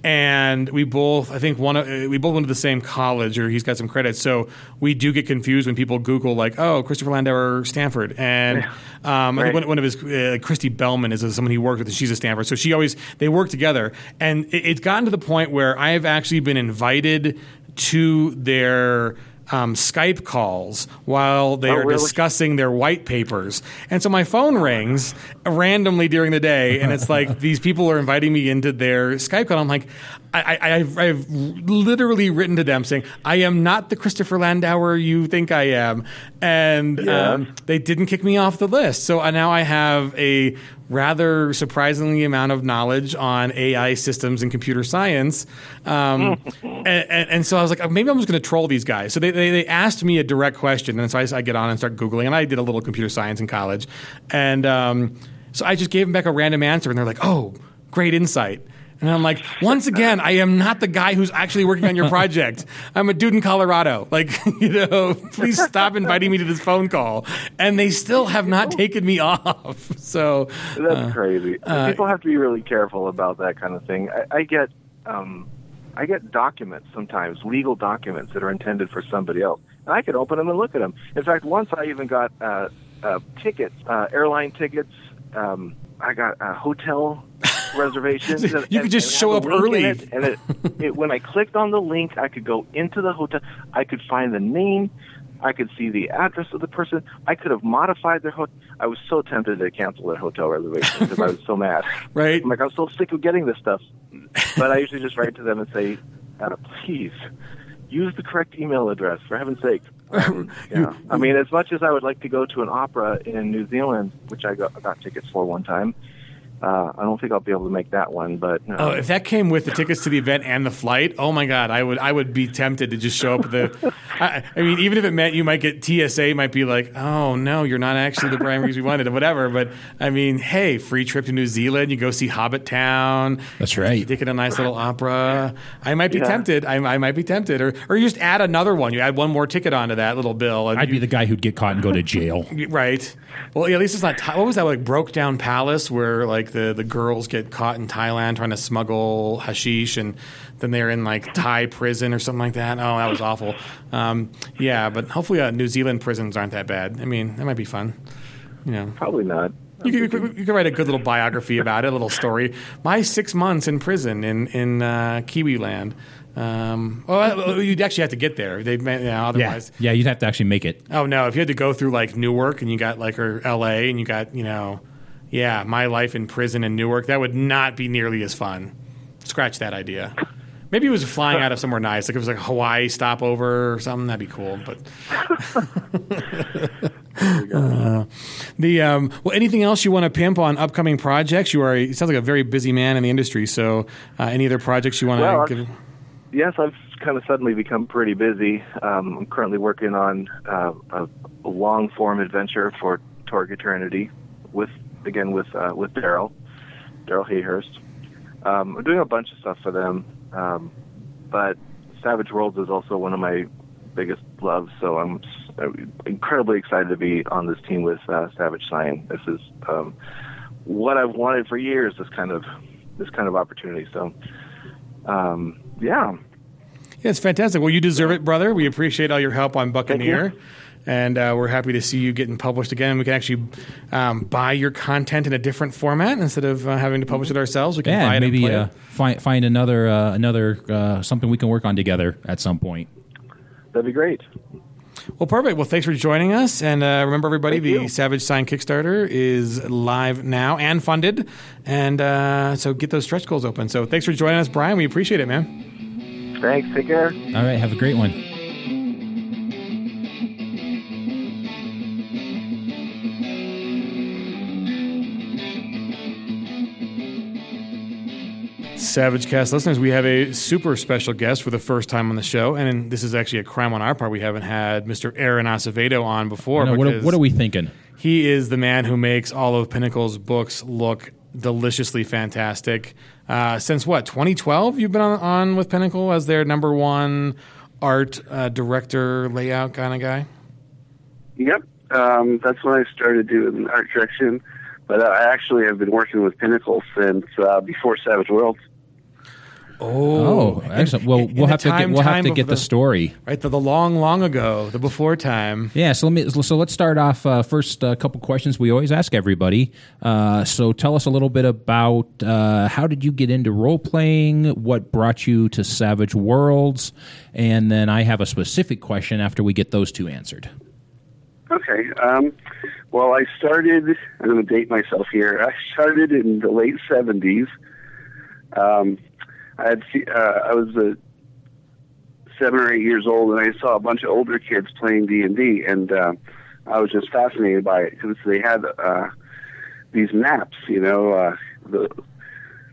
And we both, I think one, of, uh, we both went to the same college, or he's got some credits. So we do get confused when people Google like, "Oh, Christopher Landauer, Stanford," and um, I think one, one of his, uh, Christy Bellman is someone he worked with, and she's a Stanford. So she always they work together, and it, it's gotten to the point where I have actually been invited to their um, Skype calls while they Oh, are really? discussing their white papers. And so my phone rings randomly during the day, and it's like these people are inviting me into their Skype call. I'm like, I, I, I've, I've literally written to them saying, I am not the Christopher Landauer you think I am. And Yeah. um, they didn't kick me off the list. So uh, now I have a rather surprisingly amount of knowledge on AI systems and computer science. Um, and, and, and so I was like, oh, maybe I'm just going to troll these guys. So they, they, they asked me a direct question. And so I, I get on and start Googling. And I did a little computer science in college. And um, so I just gave them back a random answer. And they're like, oh, great insight. And I'm like, once again, I am not the guy who's actually working on your project. I'm a dude in Colorado. Like, you know, please stop inviting me to this phone call. And they still have not taken me off. So, That's crazy. People have to be really careful about that kind of thing. I, I get um, I get documents sometimes, legal documents that are intended for somebody else, and I could open them and look at them. In fact, once I even got uh, uh, tickets, uh, airline tickets. Um, I got a hotel reservations. and- You could just show up a link in early. it, and it, it, when I clicked on the link, I could go into the hotel. I could find the name. I could see the address of the person. I could have modified their hotel. I was so tempted to cancel their hotel reservation because I was so mad. right? I'm like, I'm so sick of getting this stuff. But I usually just write to them and say, uh, please use the correct email address for heaven's sake. Um, yeah. I mean, as much as I would like to go to an opera in New Zealand, which I got, I got tickets for one time, uh, I don't think I'll be able to make that one. But uh, Oh, if that came with the tickets to the event and the flight, oh my god, I would I would be tempted to just show up. The, I, I mean, even if it meant you might get TSA, might be like, oh no, you're not actually the Brian Reeves we wanted, or whatever. But I mean, hey, free trip to New Zealand, you go see Hobbit Town. That's right. You take it a nice little opera. I might be Yeah. tempted. I, I might be tempted, or or you just add another one. You add one more ticket onto that little bill. And I'd you, be the guy who'd get caught and go to jail. Right. Well, yeah, at least it's not. Thai- what was that like? Brokedown Palace where like the the girls get caught in Thailand trying to smuggle hashish, and then they're in like Thai prison or something like that. Oh, that was awful. Um, yeah, but hopefully uh, New Zealand prisons aren't that bad. I mean, that might be fun. You know. probably not. You could, you could write a good little biography about it, a little story. My six months in prison in in uh, Kiwi land. Um, well, you'd actually have to get there. They, you know, Yeah, otherwise. yeah, you'd have to actually make it. Oh no! If you had to go through like Newark and you got like or L.A. and you got you know, yeah, my life in prison in Newark, that would not be nearly as fun. Scratch that idea. Maybe it was flying out of somewhere nice, like it was like a Hawaii stopover or something. That'd be cool. But Uh, the um, well, anything else you want to pimp on upcoming projects? You are it sounds like a very busy man in the industry. So, uh, any other projects you want to Well, give? Yes, I've kind of suddenly become pretty busy. Um, I'm currently working on uh, a, a long form adventure for Torg Eternity with again with uh, with Darrell, Darrell Hayhurst. Um, I'm doing a bunch of stuff for them, um, but Savage Worlds is also one of my biggest loves. So I'm uh, incredibly excited to be on this team with uh, Savage Sign. This is um, what I've wanted for years. This kind of this kind of opportunity. So um, yeah. Yeah, it's fantastic. Well, you deserve it, brother. We appreciate all your help on Buccaneer. Thank And uh, we're happy to see you getting published again. We can actually um, buy your content in a different format instead of uh, having to publish it ourselves. We can Yeah, buy it and maybe and play uh, it. find find another uh, another uh, something we can work on together at some point. That'd be great. Well, perfect. Well, thanks for joining us. And uh, remember, everybody, Thank the you. Savage Sign Kickstarter is live now and funded. And uh, so get those stretch goals open. So thanks for joining us, Brian. We appreciate it, man. Thanks. Take care. All right, have a great one. Savage Cast listeners, we have a super special guest for the first time on the show, and this is actually a crime on our part. We haven't had Mr. Aaron Acevedo on before. Know, what, are, what are we thinking? He is the man who makes all of Pinnacle's books look deliciously fantastic. Uh, since what, 2012? You've been on, on with Pinnacle as their number one art uh, director, layout kind of guy. Yep, um, that's when I started doing art direction. But uh, I actually have been working with Pinnacle since uh, before Savage Worlds. Oh, oh excellent. Well, in we'll the have to get, we'll have to get the the- story. Right, the, the long, long ago, the before time. Yeah, so let me. So let's start off. Uh, first, a couple questions we always ask everybody. Uh, so tell us a little bit about uh, how did you get into role playing? What brought you to Savage Worlds? And then I have a specific question after we get those two answered. Okay. Um, well, I started. I'm going to date myself here. I started in the late '70s. Um, I had. Uh, I was uh, seven or eight years old, and I saw a bunch of older kids playing D and D, and uh, I was just fascinated by it because they had uh, these maps. You know, uh, the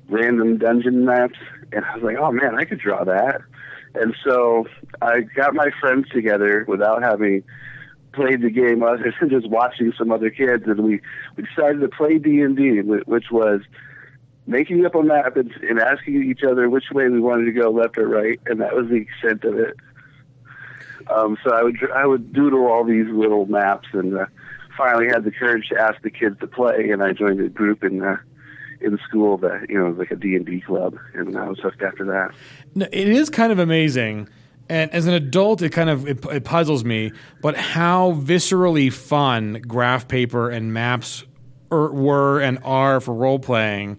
random dungeon maps, and I was like, oh man, I could draw that. And so I got my friends together without having played the game other than just watching some other kids, and we we decided to play D and D, which was making up a map and, and asking each other which way we wanted to go, left or right, and that was the extent of it. Um, so I would I would doodle all these little maps, and uh, finally had the courage to ask the kids to play, and I joined a group in uh, in school that you know was like a D and D club, and I was hooked after that. It is kind of amazing. And as an adult, it kind of it, it puzzles me, but how viscerally fun graph paper and maps er, were and are for role playing.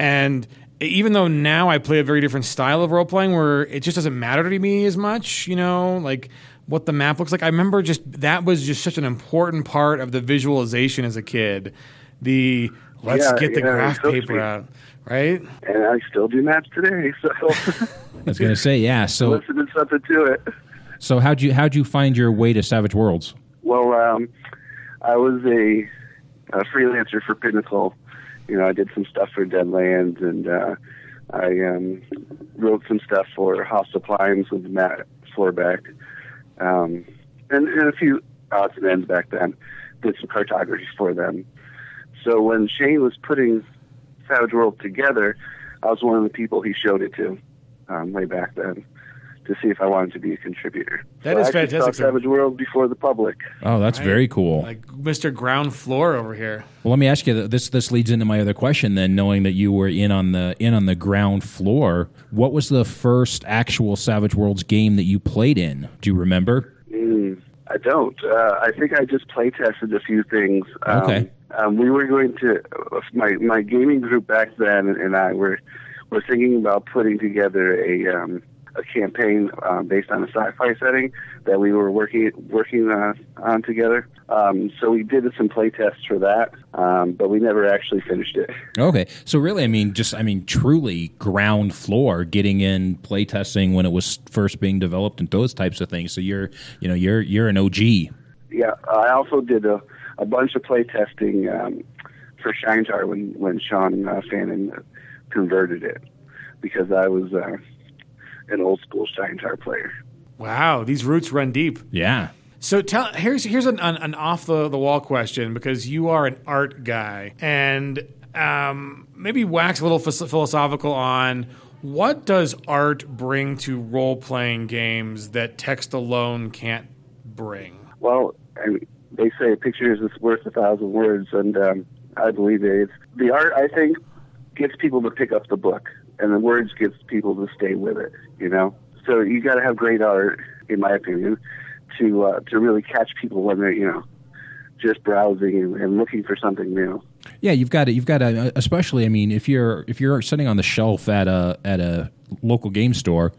And even though now I play a very different style of role playing, where it just doesn't matter to me as much, you know, like what the map looks like. I remember just that was just such an important part of the visualization as a kid. The let's Yeah, get the yeah, graph so paper sweet. out, right? And I still do maps today, so I was going to say, yeah. So listen to something to it. so how'd you how'd you find your way to Savage Worlds? Well, um, I was a, a freelancer for Pinnacle. You know, I did some stuff for Deadlands, and uh, I um, wrote some stuff for Hostile Climes with Matt Forbeck, um, and, and a few odds and ends back then. Did some cartography for them. So when Shane was putting Savage World together, I was one of the people he showed it to um, way back then to see if I wanted to be a contributor. That so is I fantastic, Saw. Savage World before the public. Oh, that's very cool. Like Mr. Ground Floor over here. Well, let me ask you. This this leads into my other question. Then, knowing that you were in on the in on the ground floor, what was the first actual Savage Worlds game that you played in? Do you remember? Mm. I don't. Uh, I think I just play tested a few things. Um, Okay. Um, we were going to my my gaming group back then, and I were were thinking about putting together a um, a campaign um, based on a sci-fi setting that we were working working uh, on together. Um, so we did some play tests for that, um, but we never actually finished it. Okay, so really, I mean, just I mean, truly ground floor, getting in playtesting when it was first being developed and those types of things. So you're, you know, you're you're an OG. Yeah, I also did a, a bunch of play testing um, for Shaintar when when Sean uh, Fannon converted it because I was uh, an old school Shaintar player. Wow, these roots run deep. Yeah. So tell here's here's an, an, an off the, the wall question because you are an art guy and um, maybe wax a little phys- philosophical on what does art bring to role playing games that text alone can't bring. Well, and they say a picture is worth a thousand words, and um, I believe it. It's, the art, I think, gets people to pick up the book, and the words gets people to stay with it. You know, so you got to have great art, in my opinion, to uh, to really catch people when they're you know just browsing and, and looking for something new. Yeah, you've got to, you've got to, especially. I mean, if you're if you're sitting on the shelf at a at a local game store,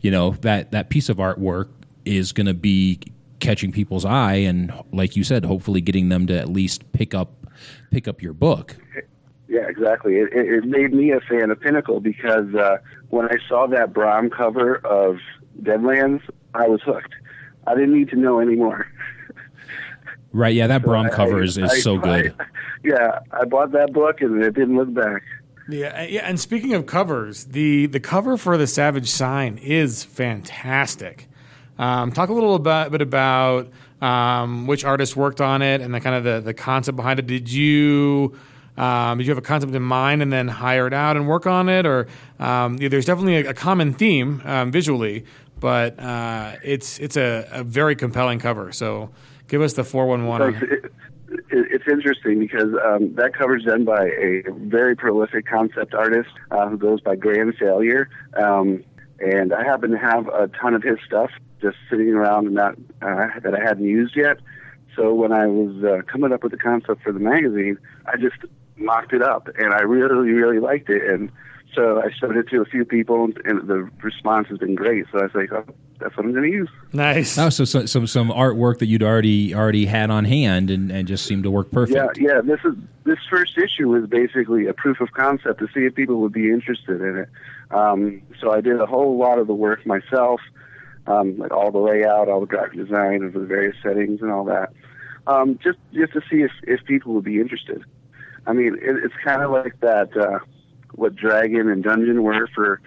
you know that that piece of artwork is going to be catching people's eye, and like you said, hopefully getting them to at least pick up pick up your book. Yeah, exactly. It, it, it made me a fan of Pinnacle because uh, when I saw that Brom cover of Deadlands, I was hooked. I didn't need to know anymore. Right? Yeah, that Brom I- cover is, is I- so good. I- yeah, I bought that book and it didn't look back. Yeah, yeah. And speaking of covers, the the cover for the Savage Sign is fantastic. Um, talk a little about, bit about um, which artist worked on it and the kind of the, the concept behind it. Did you um, did you have a concept in mind and then hire it out and work on it, or um, yeah, there's definitely a, a common theme um, visually, but uh, it's it's a, a very compelling cover. So give us the four one one it's interesting because um, that cover's done by a very prolific concept artist uh, who goes by Grand Failure. Um, and I happen to have a ton of his stuff just sitting around and not, uh, that I hadn't used yet. So when I was uh, coming up with the concept for the magazine, I just mocked it up and I really, really liked it. And so I showed it to a few people and, and the response has been great. So I was like, oh, that's what I'm going to use. Nice. Oh, so, so some some artwork that you'd already already had on hand and, and just seemed to work perfect. Yeah, yeah. This is this first issue was basically a proof of concept to see if people would be interested in it. Um, so I did a whole lot of the work myself, um, like all the layout, all the graphic design of the various settings and all that, um, just just to see if if people would be interested. I mean, it, it's kind of like that uh, what Dragon and Dungeon were for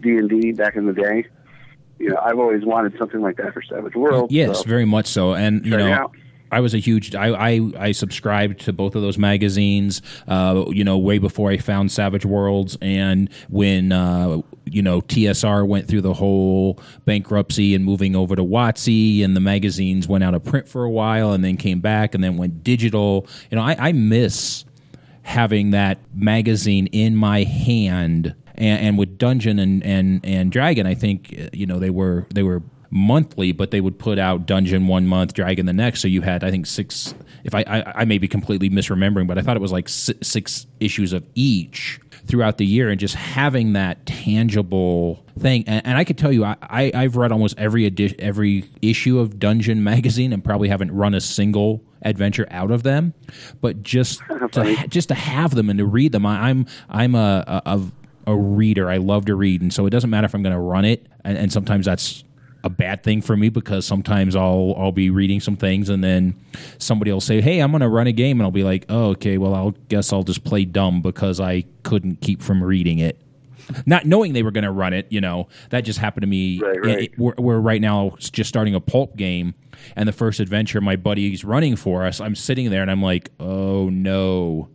D and D back in the day. You know, I've always wanted something like that for Savage World. Yes, so- very much so. And you know, out. I was a huge. I, I I subscribed to both of those magazines. Uh, you know, way before I found Savage Worlds, and when uh, you know TSR went through the whole bankruptcy and moving over to WotC, and the magazines went out of print for a while, and then came back, and then went digital. You know, I, I miss having that magazine in my hand and, and with dungeon and, and, and dragon i think you know they were they were monthly but they would put out dungeon one month dragon the next. So you had i think six if i i, I may be completely misremembering but i thought it was like six, six issues of each throughout the year and just having that tangible thing. And, and i could tell you I, I i've read almost every edi- every issue of dungeon magazine and probably haven't run a single adventure out of them but just to, just to have them and to read them I, i'm i'm a, a, a reader. I love to read, and so it doesn't matter if I'm going to run it. And, and sometimes that's a bad thing for me because sometimes I'll I'll be reading some things, and then somebody will say, "Hey, I'm going to run a game," and I'll be like, "Oh, okay. Well, I'll guess I'll just play dumb because I couldn't keep from reading it." Not knowing they were going to run it, you know, that just happened to me. Right, right. It- we're, we're right now just starting a pulp game, and the first adventure my buddy's running for us. I'm sitting there and I'm like, "Oh no!"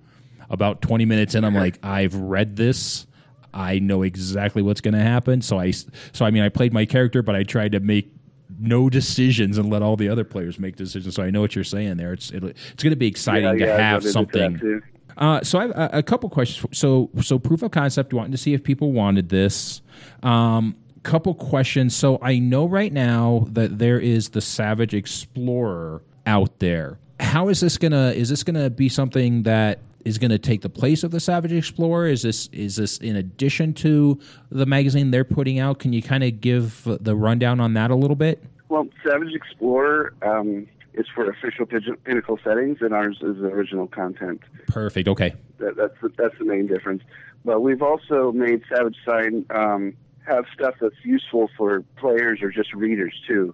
About 20 minutes in, I'm like, "I've read this." I know exactly what's going to happen. So I, so I mean, I played my character, but I tried to make no decisions and let all the other players make decisions. So I know what you're saying there. It's it, it's going to be exciting Yeah, to yeah, have something. Uh, so I have a, a couple questions. So so proof of concept. Wanting to see if people wanted this. Um, couple questions. So I know right now that there is the Savage Explorer out there. How is this gonna? Is this gonna be something that is going to take the place of the Savage Explorer? Is this is this in addition to the magazine they're putting out? Can you kind of give the rundown on that a little bit? Well, Savage Explorer um, is for official pinnacle settings, and ours is original content. Perfect. Okay. That, that's the, that's the main difference. But we've also made Savage Sign um, have stuff that's useful for players or just readers too.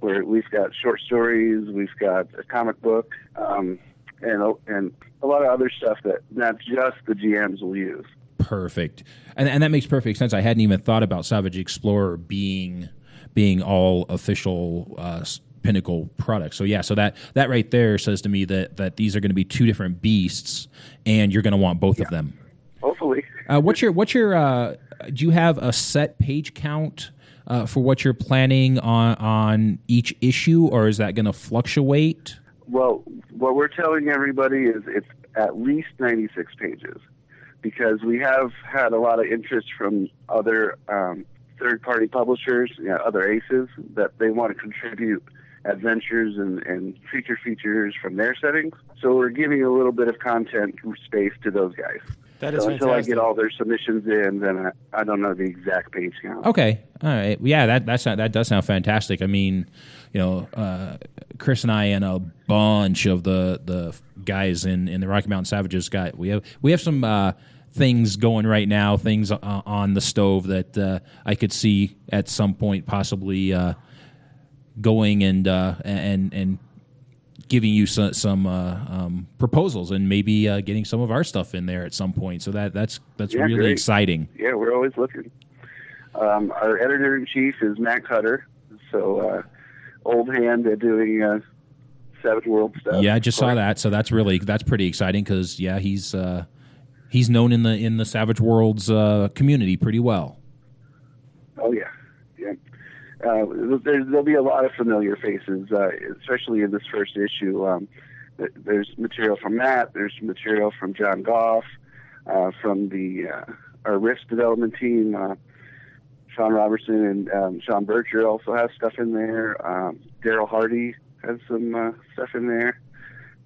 Where we've got short stories, we've got a comic book, um, and and a lot of other stuff that not just the GMs will use. Perfect, and and that makes perfect sense. I hadn't even thought about Savage Explorer being being all official uh, pinnacle products. So yeah, so that that right there says to me that that these are going to be two different beasts, and you're going to want both yeah. of them. Hopefully. Uh, what's your what's your uh, do you have a set page count? Uh, for what you're planning on on each issue, or is that going to fluctuate? Well, what we're telling everybody is it's at least 96 pages because we have had a lot of interest from other um, third party publishers, you know, other aces, that they want to contribute adventures and, and feature features from their settings. So we're giving a little bit of content space to those guys. That is so until I get all their submissions in, then I, I don't know the exact page count. Okay, all right, yeah, that that's that does sound fantastic. I mean, you know, uh, Chris and I and a bunch of the the guys in in the Rocky Mountain Savages got we have we have some. Uh, things going right now, things uh, on the stove that uh, I could see at some point possibly uh, going and uh, and and giving you some, some uh, um, proposals and maybe uh, getting some of our stuff in there at some point. So that that's that's yeah, really great. exciting. Yeah, we're always looking. Um, our editor in chief is Matt Cutter, so uh, old hand at doing uh, Savage World stuff. Yeah, I just saw that. So that's really that's pretty exciting because yeah, he's uh, he's known in the in the Savage Worlds uh, community pretty well. Uh, there, will be a lot of familiar faces, uh, especially in this first issue. Um, there's material from Matt. There's material from John Goff, uh, from the uh, our risk development team. Uh, Sean Robertson and um, Sean Bircher also have stuff in there. Um, Darrell Hardy has some uh, stuff in there.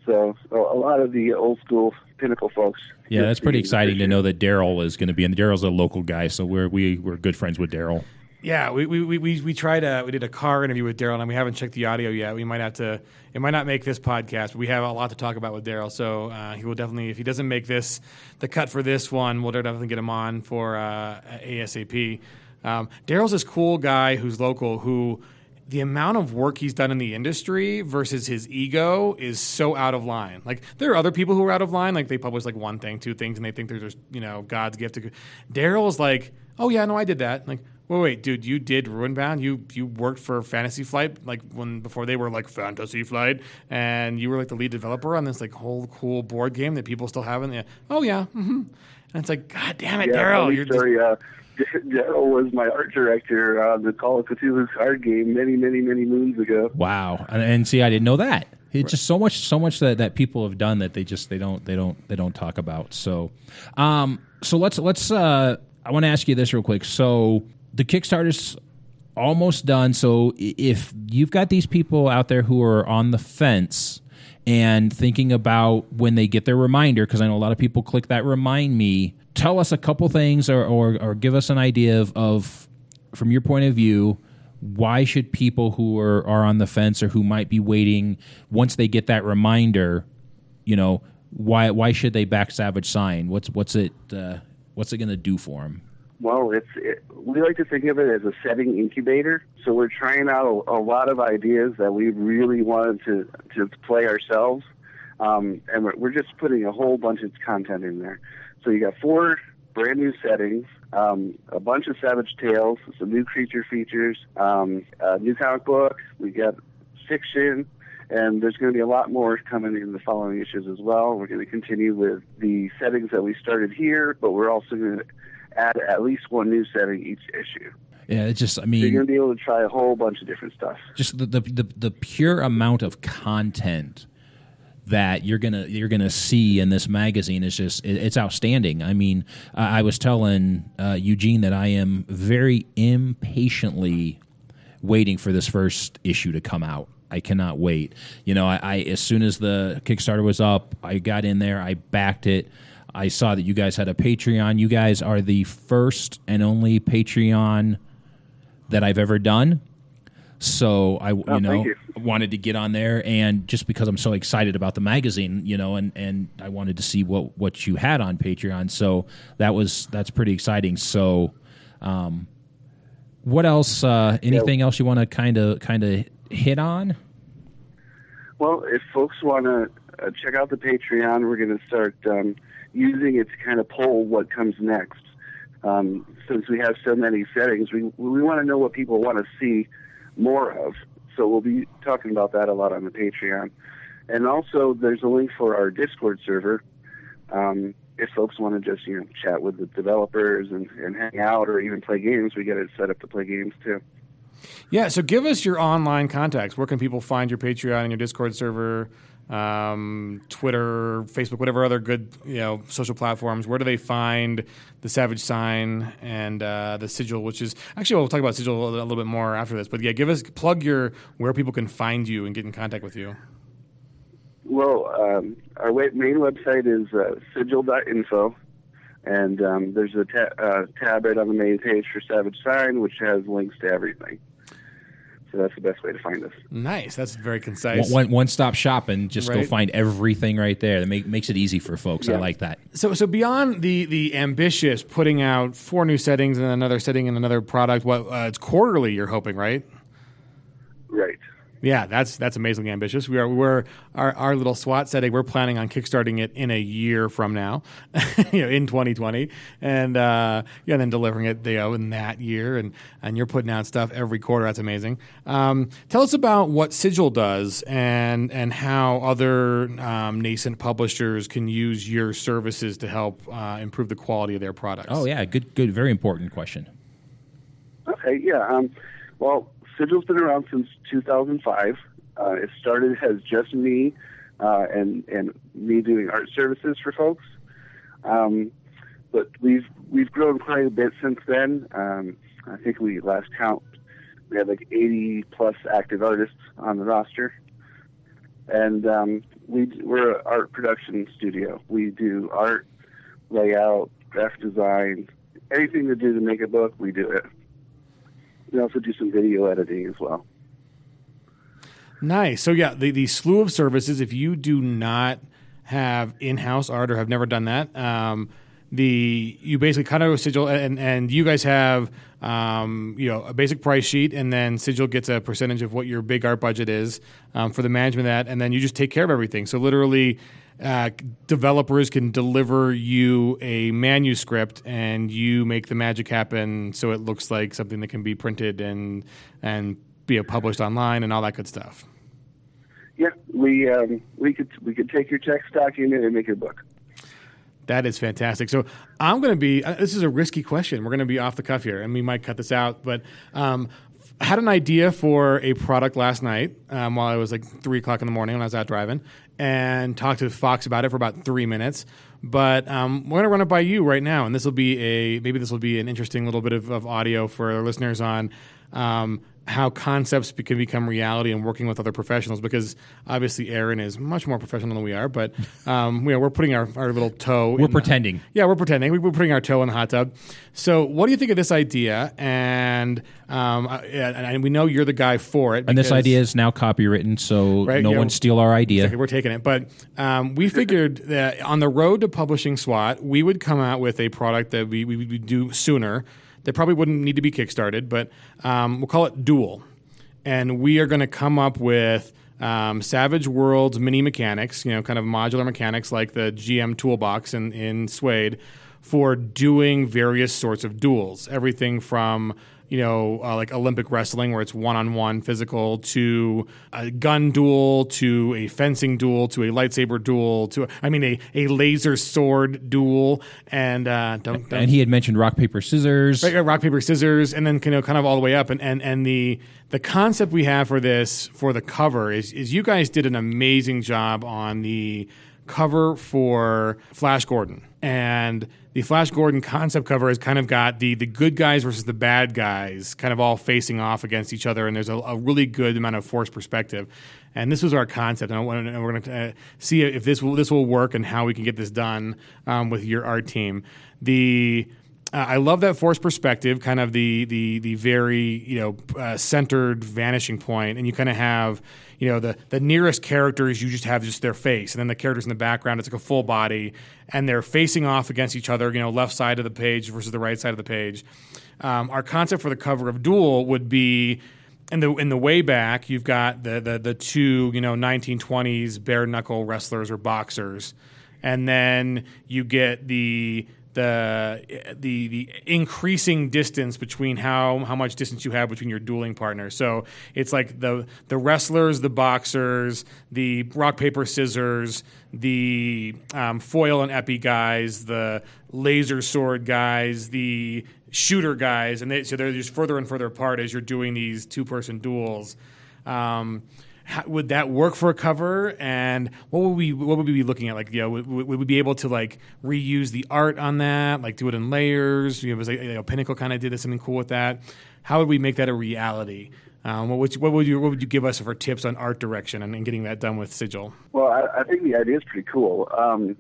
So, so a lot of the old school pinnacle folks. Yeah, that's pretty exciting to know that Darrell is going to be in. Darrell's a local guy, so we're we, we're good friends with Darrell. Yeah, we we, we, we tried a we did a car interview with Darrell and we haven't checked the audio yet. We might have to it might not make this podcast, but we have a lot to talk about with Darrell. So uh, he will definitely if he doesn't make this the cut for this one, we'll definitely get him on for uh, ASAP. Um, Darrell's this cool guy who's local who the amount of work he's done in the industry versus his ego is so out of line. Like there are other people who are out of line, like they publish like one thing, two things, and they think they're just you know God's gift. to Darrell's like, oh yeah, no, I did that. Like Wait, wait, dude, you did Runebound? You you worked for Fantasy Flight like when before they were like Fantasy Flight, and you were like the lead developer on this like whole cool board game that people still have in there. Oh yeah, mm-hmm. and it's like, God damn it, yeah, Darrell, you're story, uh, Darrell was my art director on the Call of Cthulhu card game many, many, many moons ago. Wow, and, and see, I didn't know that. It's right. just so much, so much that, that people have done that they just they don't they don't they don't talk about. So, um, so let's let's. Uh, I want to ask you this real quick. So the Kickstarter's almost done. So if you've got these people out there who are on the fence and thinking about when they get their reminder, because I know a lot of people click that remind me, tell us a couple things or, or, or give us an idea of, of, from your point of view, why should people who are, are on the fence or who might be waiting once they get that reminder, you know, why why should they back Savage Sign? What's what's it uh, what's it going to do for them? Well, it's it, we like to think of it as a setting incubator. So we're trying out a, a lot of ideas that we really wanted to to play ourselves, um, and we're, we're just putting a whole bunch of content in there. So you got four brand new settings, um, a bunch of Savage Tales, some new creature features, um, a new comic book. We got fiction, and there's going to be a lot more coming in the following issues as well. We're going to continue with the settings that we started here, but we're also going to add at least one new setting each issue. Yeah, it's just I mean so you're gonna be able to try a whole bunch of different stuff. Just the the the, the pure amount of content that you're gonna you're gonna see in this magazine is just it, it's outstanding. I mean, I, I was telling uh, Eugene that I am very impatiently waiting for this first issue to come out. I cannot wait. You know, I, I as soon as the Kickstarter was up, I got in there, I backed it. I saw that you guys had a Patreon. You guys are the first and only Patreon that I've ever done. So I, you Oh, know, you. wanted to get on there, and just because I'm so excited about the magazine, you know, and and I wanted to see what what you had on Patreon. So that was that's pretty exciting. So, um, what else? Uh, anything else you want to kind of kind of hit on? Well, if folks want to uh, check out the Patreon, we're going to start um, using it to kind of poll what comes next. Um, since we have so many settings, we we want to know what people want to see more of. So we'll be talking about that a lot on the Patreon. And also, there's a link for our Discord server. Um, if folks want to just you know chat with the developers and, and hang out or even play games, we get it set up to play games too. Yeah, so give us your online contacts. Where can people find your Patreon and your Discord server, um, Twitter, Facebook, whatever other good you know social platforms? Where do they find the Savage Sign and uh, the Sigil? Which is actually we'll talk about Sigil a little, bit more after this. But yeah, give us plug your where people can find you and get in contact with you. Well, um, our main website is uh, sigil.info, and um, there's a ta- uh, tab right on the main page for Savage Sign, which has links to everything. So that's the best way to find us. Nice, that's very concise. One one stop shopping. and just go find everything right there. That make, makes it easy for folks. I like that. So, so beyond the the ambitious putting out four new settings and another setting and another product, what uh, it's quarterly? You're hoping, right? Right. Yeah, that's that's amazingly ambitious. We are we're our, our little SWAT setting. We're planning on kickstarting it in a year from now, you know, in 2020, and uh, yeah, and then delivering it you know, in that year. And and you're putting out stuff every quarter. That's amazing. Um, tell us about what Sigil does and and how other um, nascent publishers can use your services to help uh, improve the quality of their products. Oh yeah, good good very important question. Okay, yeah. Um, well, Sigil's been around since 2005. Uh, it started as just me uh, and and me doing art services for folks. Um, but we've we've grown quite a bit since then. Um, I think we last count we had like 80 plus active artists on the roster, and um, we we're an art production studio. We do art, layout, graphic design, anything to do to make a book. We do it. We also do some video editing as well. Nice. So yeah, the, the slew of services. If you do not have in-house art or have never done that, um, the you basically cut out a sigil, and and you guys have um, you know a basic price sheet, and then sigil gets a percentage of what your big art budget is um, for the management of that, and then you just take care of everything. So literally. Uh, developers can deliver you a manuscript and you make the magic happen so it looks like something that can be printed and and be published online and all that good stuff. Yeah, we um, we could we could take your text document and make your book. That is fantastic. So I'm going to be. Uh, this is a risky question. We're going to be off the cuff here, and we might cut this out. But um, I had an idea for a product last night um, while I was like three o'clock in the morning when I was out driving, and talked to Fox about it for about three minutes. But um, we're going to run it by you right now, and this will be a maybe this will be an interesting little bit of, of audio for our listeners on. Um, how concepts can become reality and working with other professionals because obviously Aaron is much more professional than we are, but um, you know, we're putting our, our little toe. We're in the- pretending. yeah, we're pretending. We- We're putting our toe in the hot tub. So, what do you think of this idea? And um, uh, and we know you're the guy for it. And this idea is now copywritten, so Right, no one steal our idea. Okay, we're taking it. But um, we figured that on the road to publishing SWAT, we would come out with a product that we, we would do sooner. That probably wouldn't need to be kickstarted, but um, we'll call it Duel. And we are going to come up with um, Savage Worlds mini mechanics, you know, kind of modular mechanics like the GM toolbox in, in SWADE for doing various sorts of duels. Everything from you know, uh, like Olympic wrestling, where it's one-on-one physical, to a gun duel, to a fencing duel, to a lightsaber duel, to I mean a, a laser sword duel, and uh, don't, don't And he had mentioned rock paper scissors. Right, rock paper scissors, and then you know, kind of all the way up. And, and and the the concept we have for this for the cover is is you guys did an amazing job on the cover for Flash Gordon, and the Flash Gordon concept cover has kind of got the the good guys versus the bad guys, kind of all facing off against each other, and there's a, a really good amount of force perspective. And this was our concept, and, we're going to uh, see if this will this will work and how we can get this done um, with your art team. The uh, I love that forced perspective, kind of the the the very you know uh, centered vanishing point, and you kind of have you know the the nearest characters you just have just their face, and then the characters in the background it's like a full body, and they're facing off against each other, you know, left side of the page versus the right side of the page. Um, our concept for the cover of Duel would be in the in the way back, you've got the the the two you know 1920s bare knuckle wrestlers or boxers, and then you get the the the the increasing distance between how how much distance you have between your dueling partners. So it's like the the wrestlers, the boxers, the rock paper scissors, the um, foil and epee guys, the laser sword guys, the shooter guys, and they, so they're just further and further apart as you're doing these two person duels. Um, how, would that work for a cover? And what would we what would we be looking at? Like, you know, would, would we be able to like reuse the art on that? Like, do it in layers? You know, was like, you know, Pinnacle kind of did something cool with that. How would we make that a reality? Um, what, would you, what would you what would you give us for tips on art direction and, and getting that done with Sigil? Well, I, I think the idea is pretty cool, um,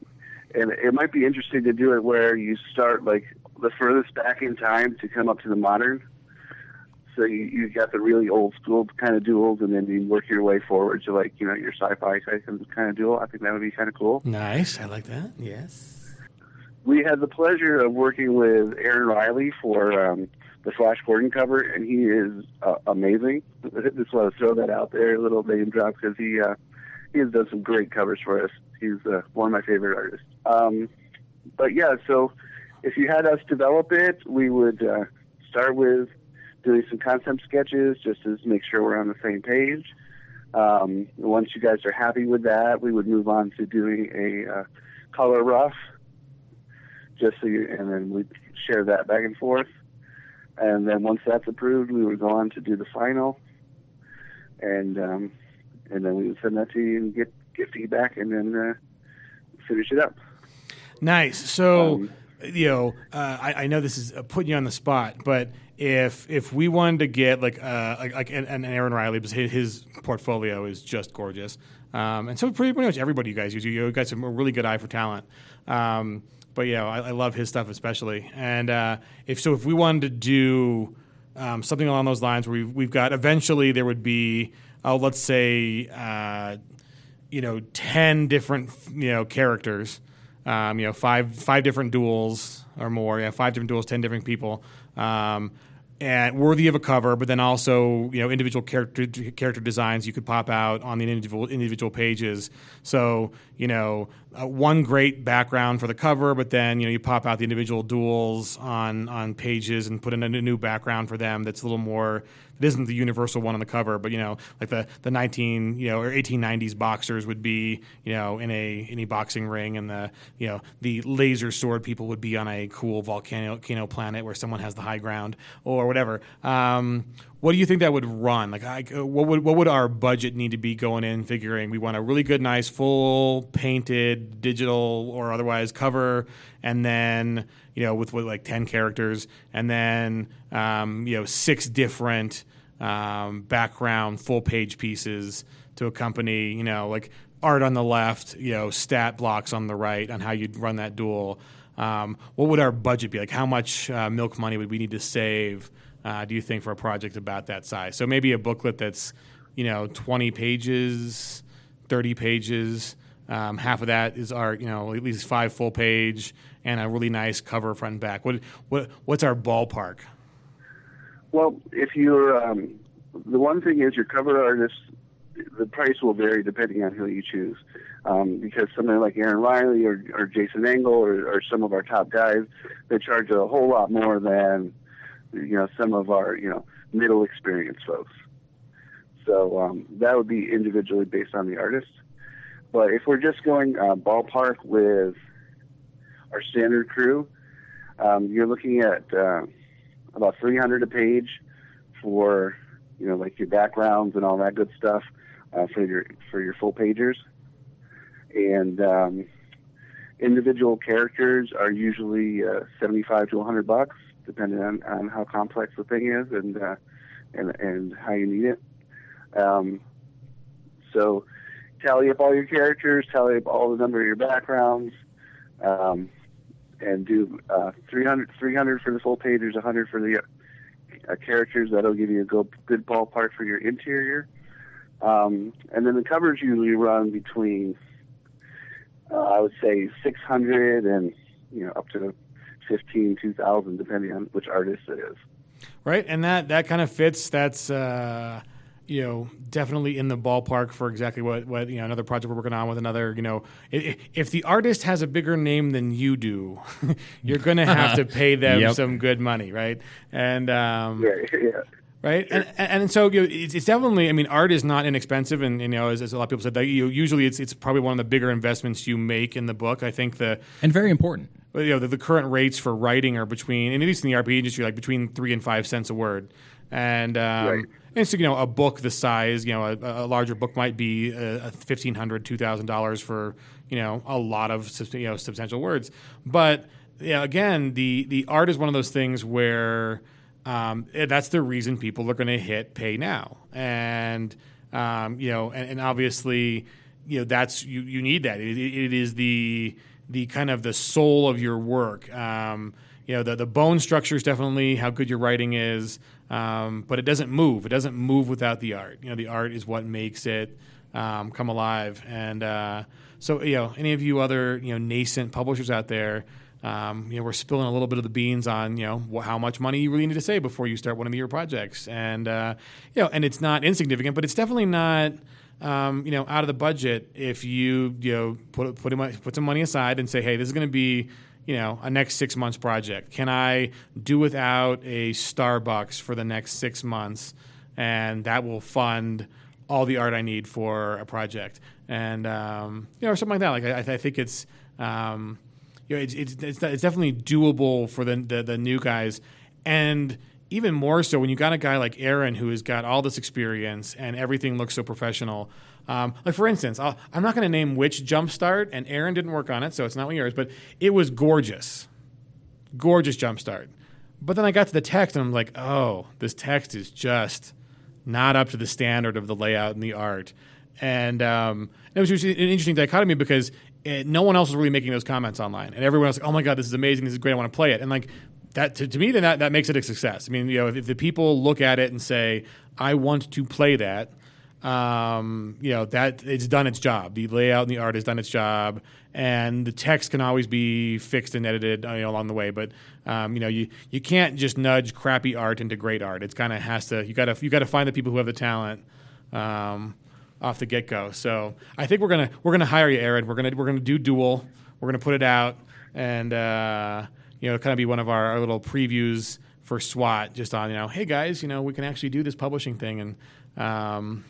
and it might be interesting to do it where you start like the furthest back in time to come up to the modern so you, you got the really old school kind of duels, and then you work your way forward to like you know your sci-fi kind of duel. I think that would be kind of cool. Nice, I like that. Yes. We had the pleasure of working with Aaron Riley for um, the Flash Gordon cover, and he is uh, amazing. Just want to throw that out there, a little name drop, because he uh, he has done some great covers for us. He's uh, one of my favorite artists. Um, but yeah, so if you had us develop it, we would uh, start with doing some concept sketches just to make sure we're on the same page. Um, once you guys are happy with that, we would move on to doing a uh, color rough, just so you, and then we'd share that back and forth. And then once that's approved, we would go on to do the final, and um, and then we would send that to you and get get feedback, and then uh, finish it up. Nice. So. Um, you know, uh, I, I, know this is putting you on the spot, but if if we wanted to get like uh, like, like an, Aaron Riley, because his, his portfolio is just gorgeous, um, and so pretty, pretty much everybody you guys use, you, you have a really good eye for talent. Um, but yeah, I, I, love his stuff especially. And uh, if so, if we wanted to do um, something along those lines, where we've, we've got eventually there would be, uh, let's say, uh, you know, ten different you know characters. Um, you know, five five different duels or more. Yeah, five different duels, ten different people. Um, and worthy of a cover, but then also you know individual character character designs you could pop out on the individual individual pages. So you know uh, one great background for the cover, but then you know you pop out the individual duels on on pages and put in a new background for them that's a little more it isn't the universal one on the cover, but you know, like the the 19 you know or 1890s boxers would be you know in a any boxing ring, and the you know the laser sword people would be on a cool volcano, volcano planet where someone has the high ground or whatever. Um, what do you think that would run? Like, I, what would what would our budget need to be going in? Figuring we want a really good, nice, full painted digital or otherwise cover, and then you know with, with like ten characters, and then um, you know six different um, background full page pieces to accompany you know like art on the left, you know stat blocks on the right on how you'd run that duel. Um, what would our budget be? Like, how much uh, milk money would we need to save? Uh, do you think for a project about that size? So maybe a booklet that's you know 20 pages, 30 pages. Um, half of that is our you know at least five full page and a really nice cover front and back. What what what's our ballpark? Well, if you're um, the one thing is your cover artist, the price will vary depending on who you choose. Um, because somebody like Aaron Riley or, or Jason Engle or, or some of our top guys, they charge a whole lot more than you know some of our you know middle experience folks. So um, that would be individually based on the artist. But if we're just going uh, ballpark with our standard crew, um, you're looking at uh, about 300 a page for you know like your backgrounds and all that good stuff uh, for your for your full pagers, and um, individual characters are usually uh, 75 to 100 bucks, depending on, on how complex the thing is and uh, and and how you need it. Um, so tally up all your characters, tally up all the number of your backgrounds, um, and do uh, 300, 300 for the full pagers, 100 for the uh, characters. That'll give you a go, good ballpark for your interior. Um, and then the covers usually run between, uh, I would say, 600 and you know up to 15, 2,000, depending on which artist it is. Right, and that that kind of fits. That's uh, you know definitely in the ballpark for exactly what what you know another project we're working on with another. You know, if, if the artist has a bigger name than you do, you're going to have to pay them Yep. some good money, right? And um, Yeah, yeah. Right? And, and and so you know, it's, it's definitely. I mean, art is not inexpensive, and, and, you know, as, as a lot of people said, that you usually it's it's probably one of the bigger investments you make in the book. I think the and very important. you know the, the current rates for writing are between, and at least in the RP industry, like between three and five cents a word, and um, Right. and so you know a book the size, you know, a, a larger book might be a, a fifteen hundred, two thousand dollars for you know a lot of you know substantial words, but yeah, again, the the art is one of those things where um, that's the reason people are going to hit pay now, and um, you know, and, and obviously, you know, that's you you need that. It, it, it is the the kind of the soul of your work. Um, you know, the the bone structure is definitely how good your writing is, um, but it doesn't move. It doesn't move without the art. You know, the art is what makes it um, come alive. And uh, so, you know, any of you other you know nascent publishers out there. Um, you know, we're spilling a little bit of the beans on, you know, how much money you really need to save before you start one of your projects, and uh, you know, and it's not insignificant, but it's definitely not, um, you know, out of the budget if you, you know, put put put some money aside and say, hey, this is going to be, you know, a next six months project. Can I do without a Starbucks for the next six months, and that will fund all the art I need for a project, and um, you know, or something like that. Like I, I think it's. Um, you know, it's, it's, it's, it's definitely doable for the, the, the new guys. And even more so when you got a guy like Aaron who has got all this experience and everything looks so professional. Um, like, for instance, I'll, I'm not going to name which Jumpstart, and Aaron didn't work on it, so it's not one yours, but it was gorgeous. Gorgeous Jumpstart. But then I got to the text and I'm like, oh, this text is just not up to the standard of the layout and the art. And um, it was an interesting dichotomy because uh no one else was really making those comments online, and everyone else like, "Oh my god, this is amazing! This is great! I want to play it." And like that to, to me, then that, that makes it a success. I mean, you know, if, if the people look at it and say, "I want to play that," um, you know, that it's done its job. The layout and the art has done its job, and the text can always be fixed and edited you know, along the way. But um, you know, you you can't just nudge crappy art into great art. It's kind of has to. You got to you got to find the people who have the talent. Um, off the get go. So I think we're gonna we're gonna hire you, Aaron. We're gonna we're gonna do Duel. We're gonna put it out and uh, you know kind of be one of our, our little previews for SWADE, just on you know, hey guys, you know we can actually do this publishing thing and um,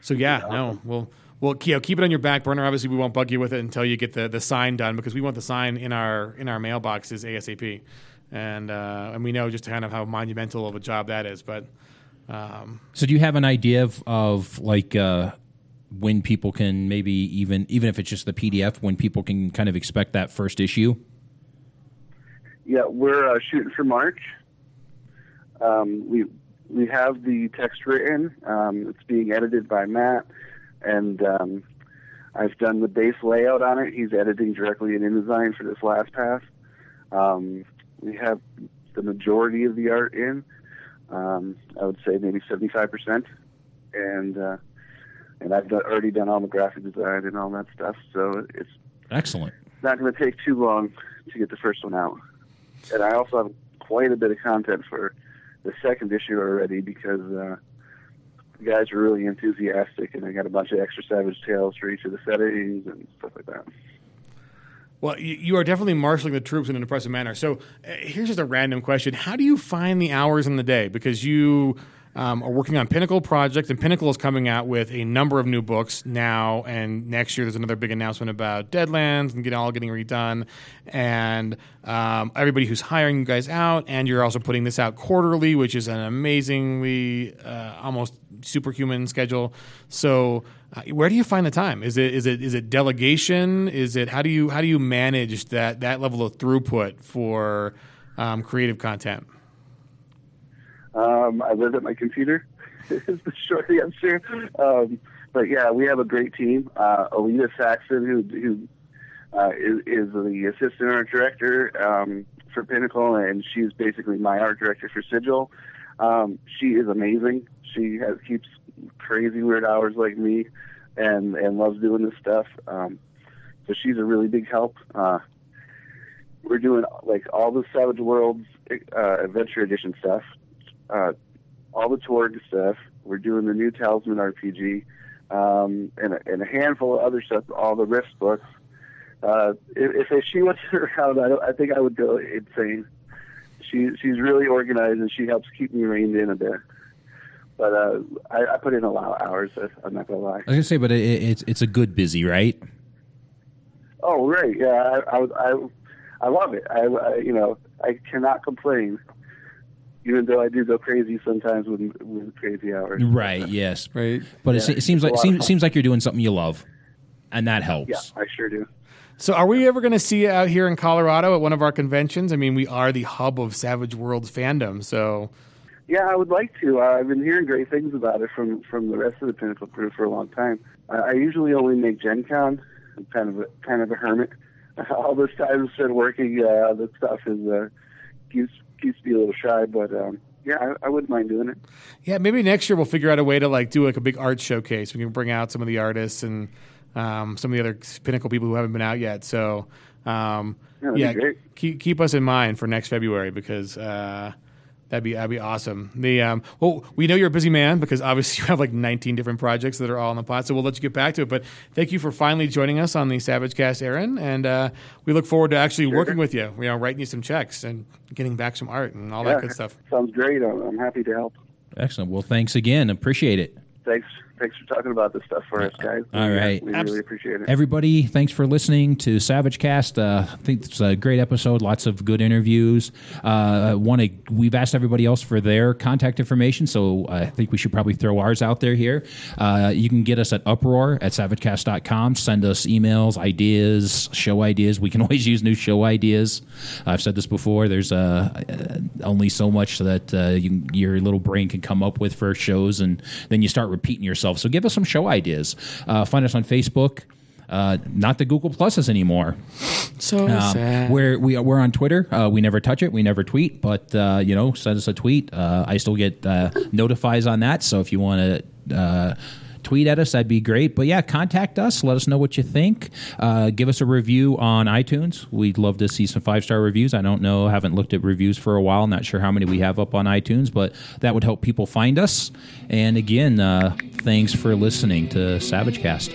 so yeah, no, we'll. We'll you know, keep it on your back burner. Obviously, we won't bug you with it until you get the, the sign done because we want the sign in our in our mailboxes ASAP, and uh, and we know just kind of how monumental of a job that is. But um, So do you have an idea of, of like uh, when people can maybe even even if it's just the PDF when people can kind of expect that first issue? Yeah, we're uh, shooting for March. Um, we we have the text written. Um, it's being edited by Matt, and um, I've done the base layout on it. He's editing directly in InDesign for this last pass. Um, we have the majority of the art in. Um, I would say maybe seventy-five percent, and uh, and I've done, already done all the graphic design and all that stuff. So it's Excellent. not going to take too long to get the first one out. And I also have quite a bit of content for the second issue already because uh, the guys were really enthusiastic, and I got a bunch of extra Savage Tales for each of the settings and stuff like that. Well, you, are definitely marshaling the troops in an impressive manner. So, uh, here's just a random question: How do you find the hours in the day? Because you um, are working on Pinnacle project, and Pinnacle is coming out with a number of new books now, and next year there's another big announcement about Deadlands and get all getting redone, and um, everybody who's hiring you guys out, and you're also putting this out quarterly, which is an amazingly uh, almost superhuman schedule. So, uh, where do you find the time? Is it is it is it delegation? Is it how do you how do you manage that that level of throughput for um, creative content? Um, I live at my computer. is the short answer. Um, but yeah, we have a great team. Uh, Saxon, who who uh, is, is the assistant art director um, for Pinnacle, and she's basically my art director for Sigil. Um, she is amazing. She has keeps crazy weird hours like me, and and loves doing this stuff. Um, so she's a really big help. Uh, we're doing like all the Savage Worlds uh, Adventure Edition stuff, uh, all the Torg stuff. We're doing the new Talisman RPG, um, and, a, and a handful of other stuff. All the Rift books. Uh, if, if she wasn't around, I, I think I would go insane. She she's really organized and she helps keep me reined in a bit. But uh, I, I put in a lot of hours. I'm not gonna lie. I was gonna say, but it, it's it's a good busy, right? Oh, right. Yeah, I I I, I love it. I, I you know I cannot complain, even though I do go crazy sometimes with with crazy hours. Right. Yes. Right. But it, Yeah, se- it seems like it's a lot of seems, seems like you're doing something you love, and that helps. Yeah, I sure do. So, are we ever going to see you out here in Colorado at one of our conventions? I mean, we are the hub of Savage Worlds fandom. So, Yeah, I would like to. Uh, I've been hearing great things about it from from the rest of the Pinnacle crew for a long time. Uh, I usually only make Gen Con. I'm kind of a, kind of a hermit. All this time spent working, uh, the stuff is uh, keeps to be a little shy. But um, yeah, I, I wouldn't mind doing it. yeah, maybe next year we'll figure out a way to like do like a big art showcase. We can bring out some of the artists and um, some of the other Pinnacle people who haven't been out yet. So, um, Yeah, yeah, keep keep us in mind for next February because. Uh, That'd be that'd be awesome. The um, well, we know you're a busy man because obviously you have like 19 different projects that are all in the pot. So we'll let you get back to it. But thank you for finally joining us on the Savage Cast, Aaron, and uh, we look forward to actually working with you. You know, writing you some checks and getting back some art and all yeah, that good stuff. Sounds great. I'm, I'm happy to help. Excellent. Well, thanks again. Appreciate it. Thanks. Thanks for talking about this stuff for us, guys. All We- right. we Abs- really appreciate it. Everybody, thanks for listening to Savage Cast. Uh, I think it's a great episode. Lots of good interviews. Uh, Want to? We've asked everybody else for their contact information, so I think we should probably throw ours out there here. Uh, you can get us at uproar at savagecast.com. Send us emails, ideas, show ideas. We can always use new show ideas. I've said this before. There's uh, uh, only so much that uh, you, your little brain can come up with for shows, and then you start repeating yourself. So give us some show ideas. Uh, find us on Facebook. Uh, not the Google Pluses anymore. So Um, sad. we're we are, we're on Twitter. Uh, we never touch it. We never tweet. But uh, you know, send us a tweet. Uh, I still get uh, notifies on that. So if you want to. Tweet at us, that'd be great. But yeah, contact us. Let us know what you think. Uh, give us a review on iTunes. We'd love to see some five star reviews. I don't know, haven't looked at reviews for a while. Not sure how many we have up on iTunes, but that would help people find us. And again, uh, thanks for listening to Savage Cast.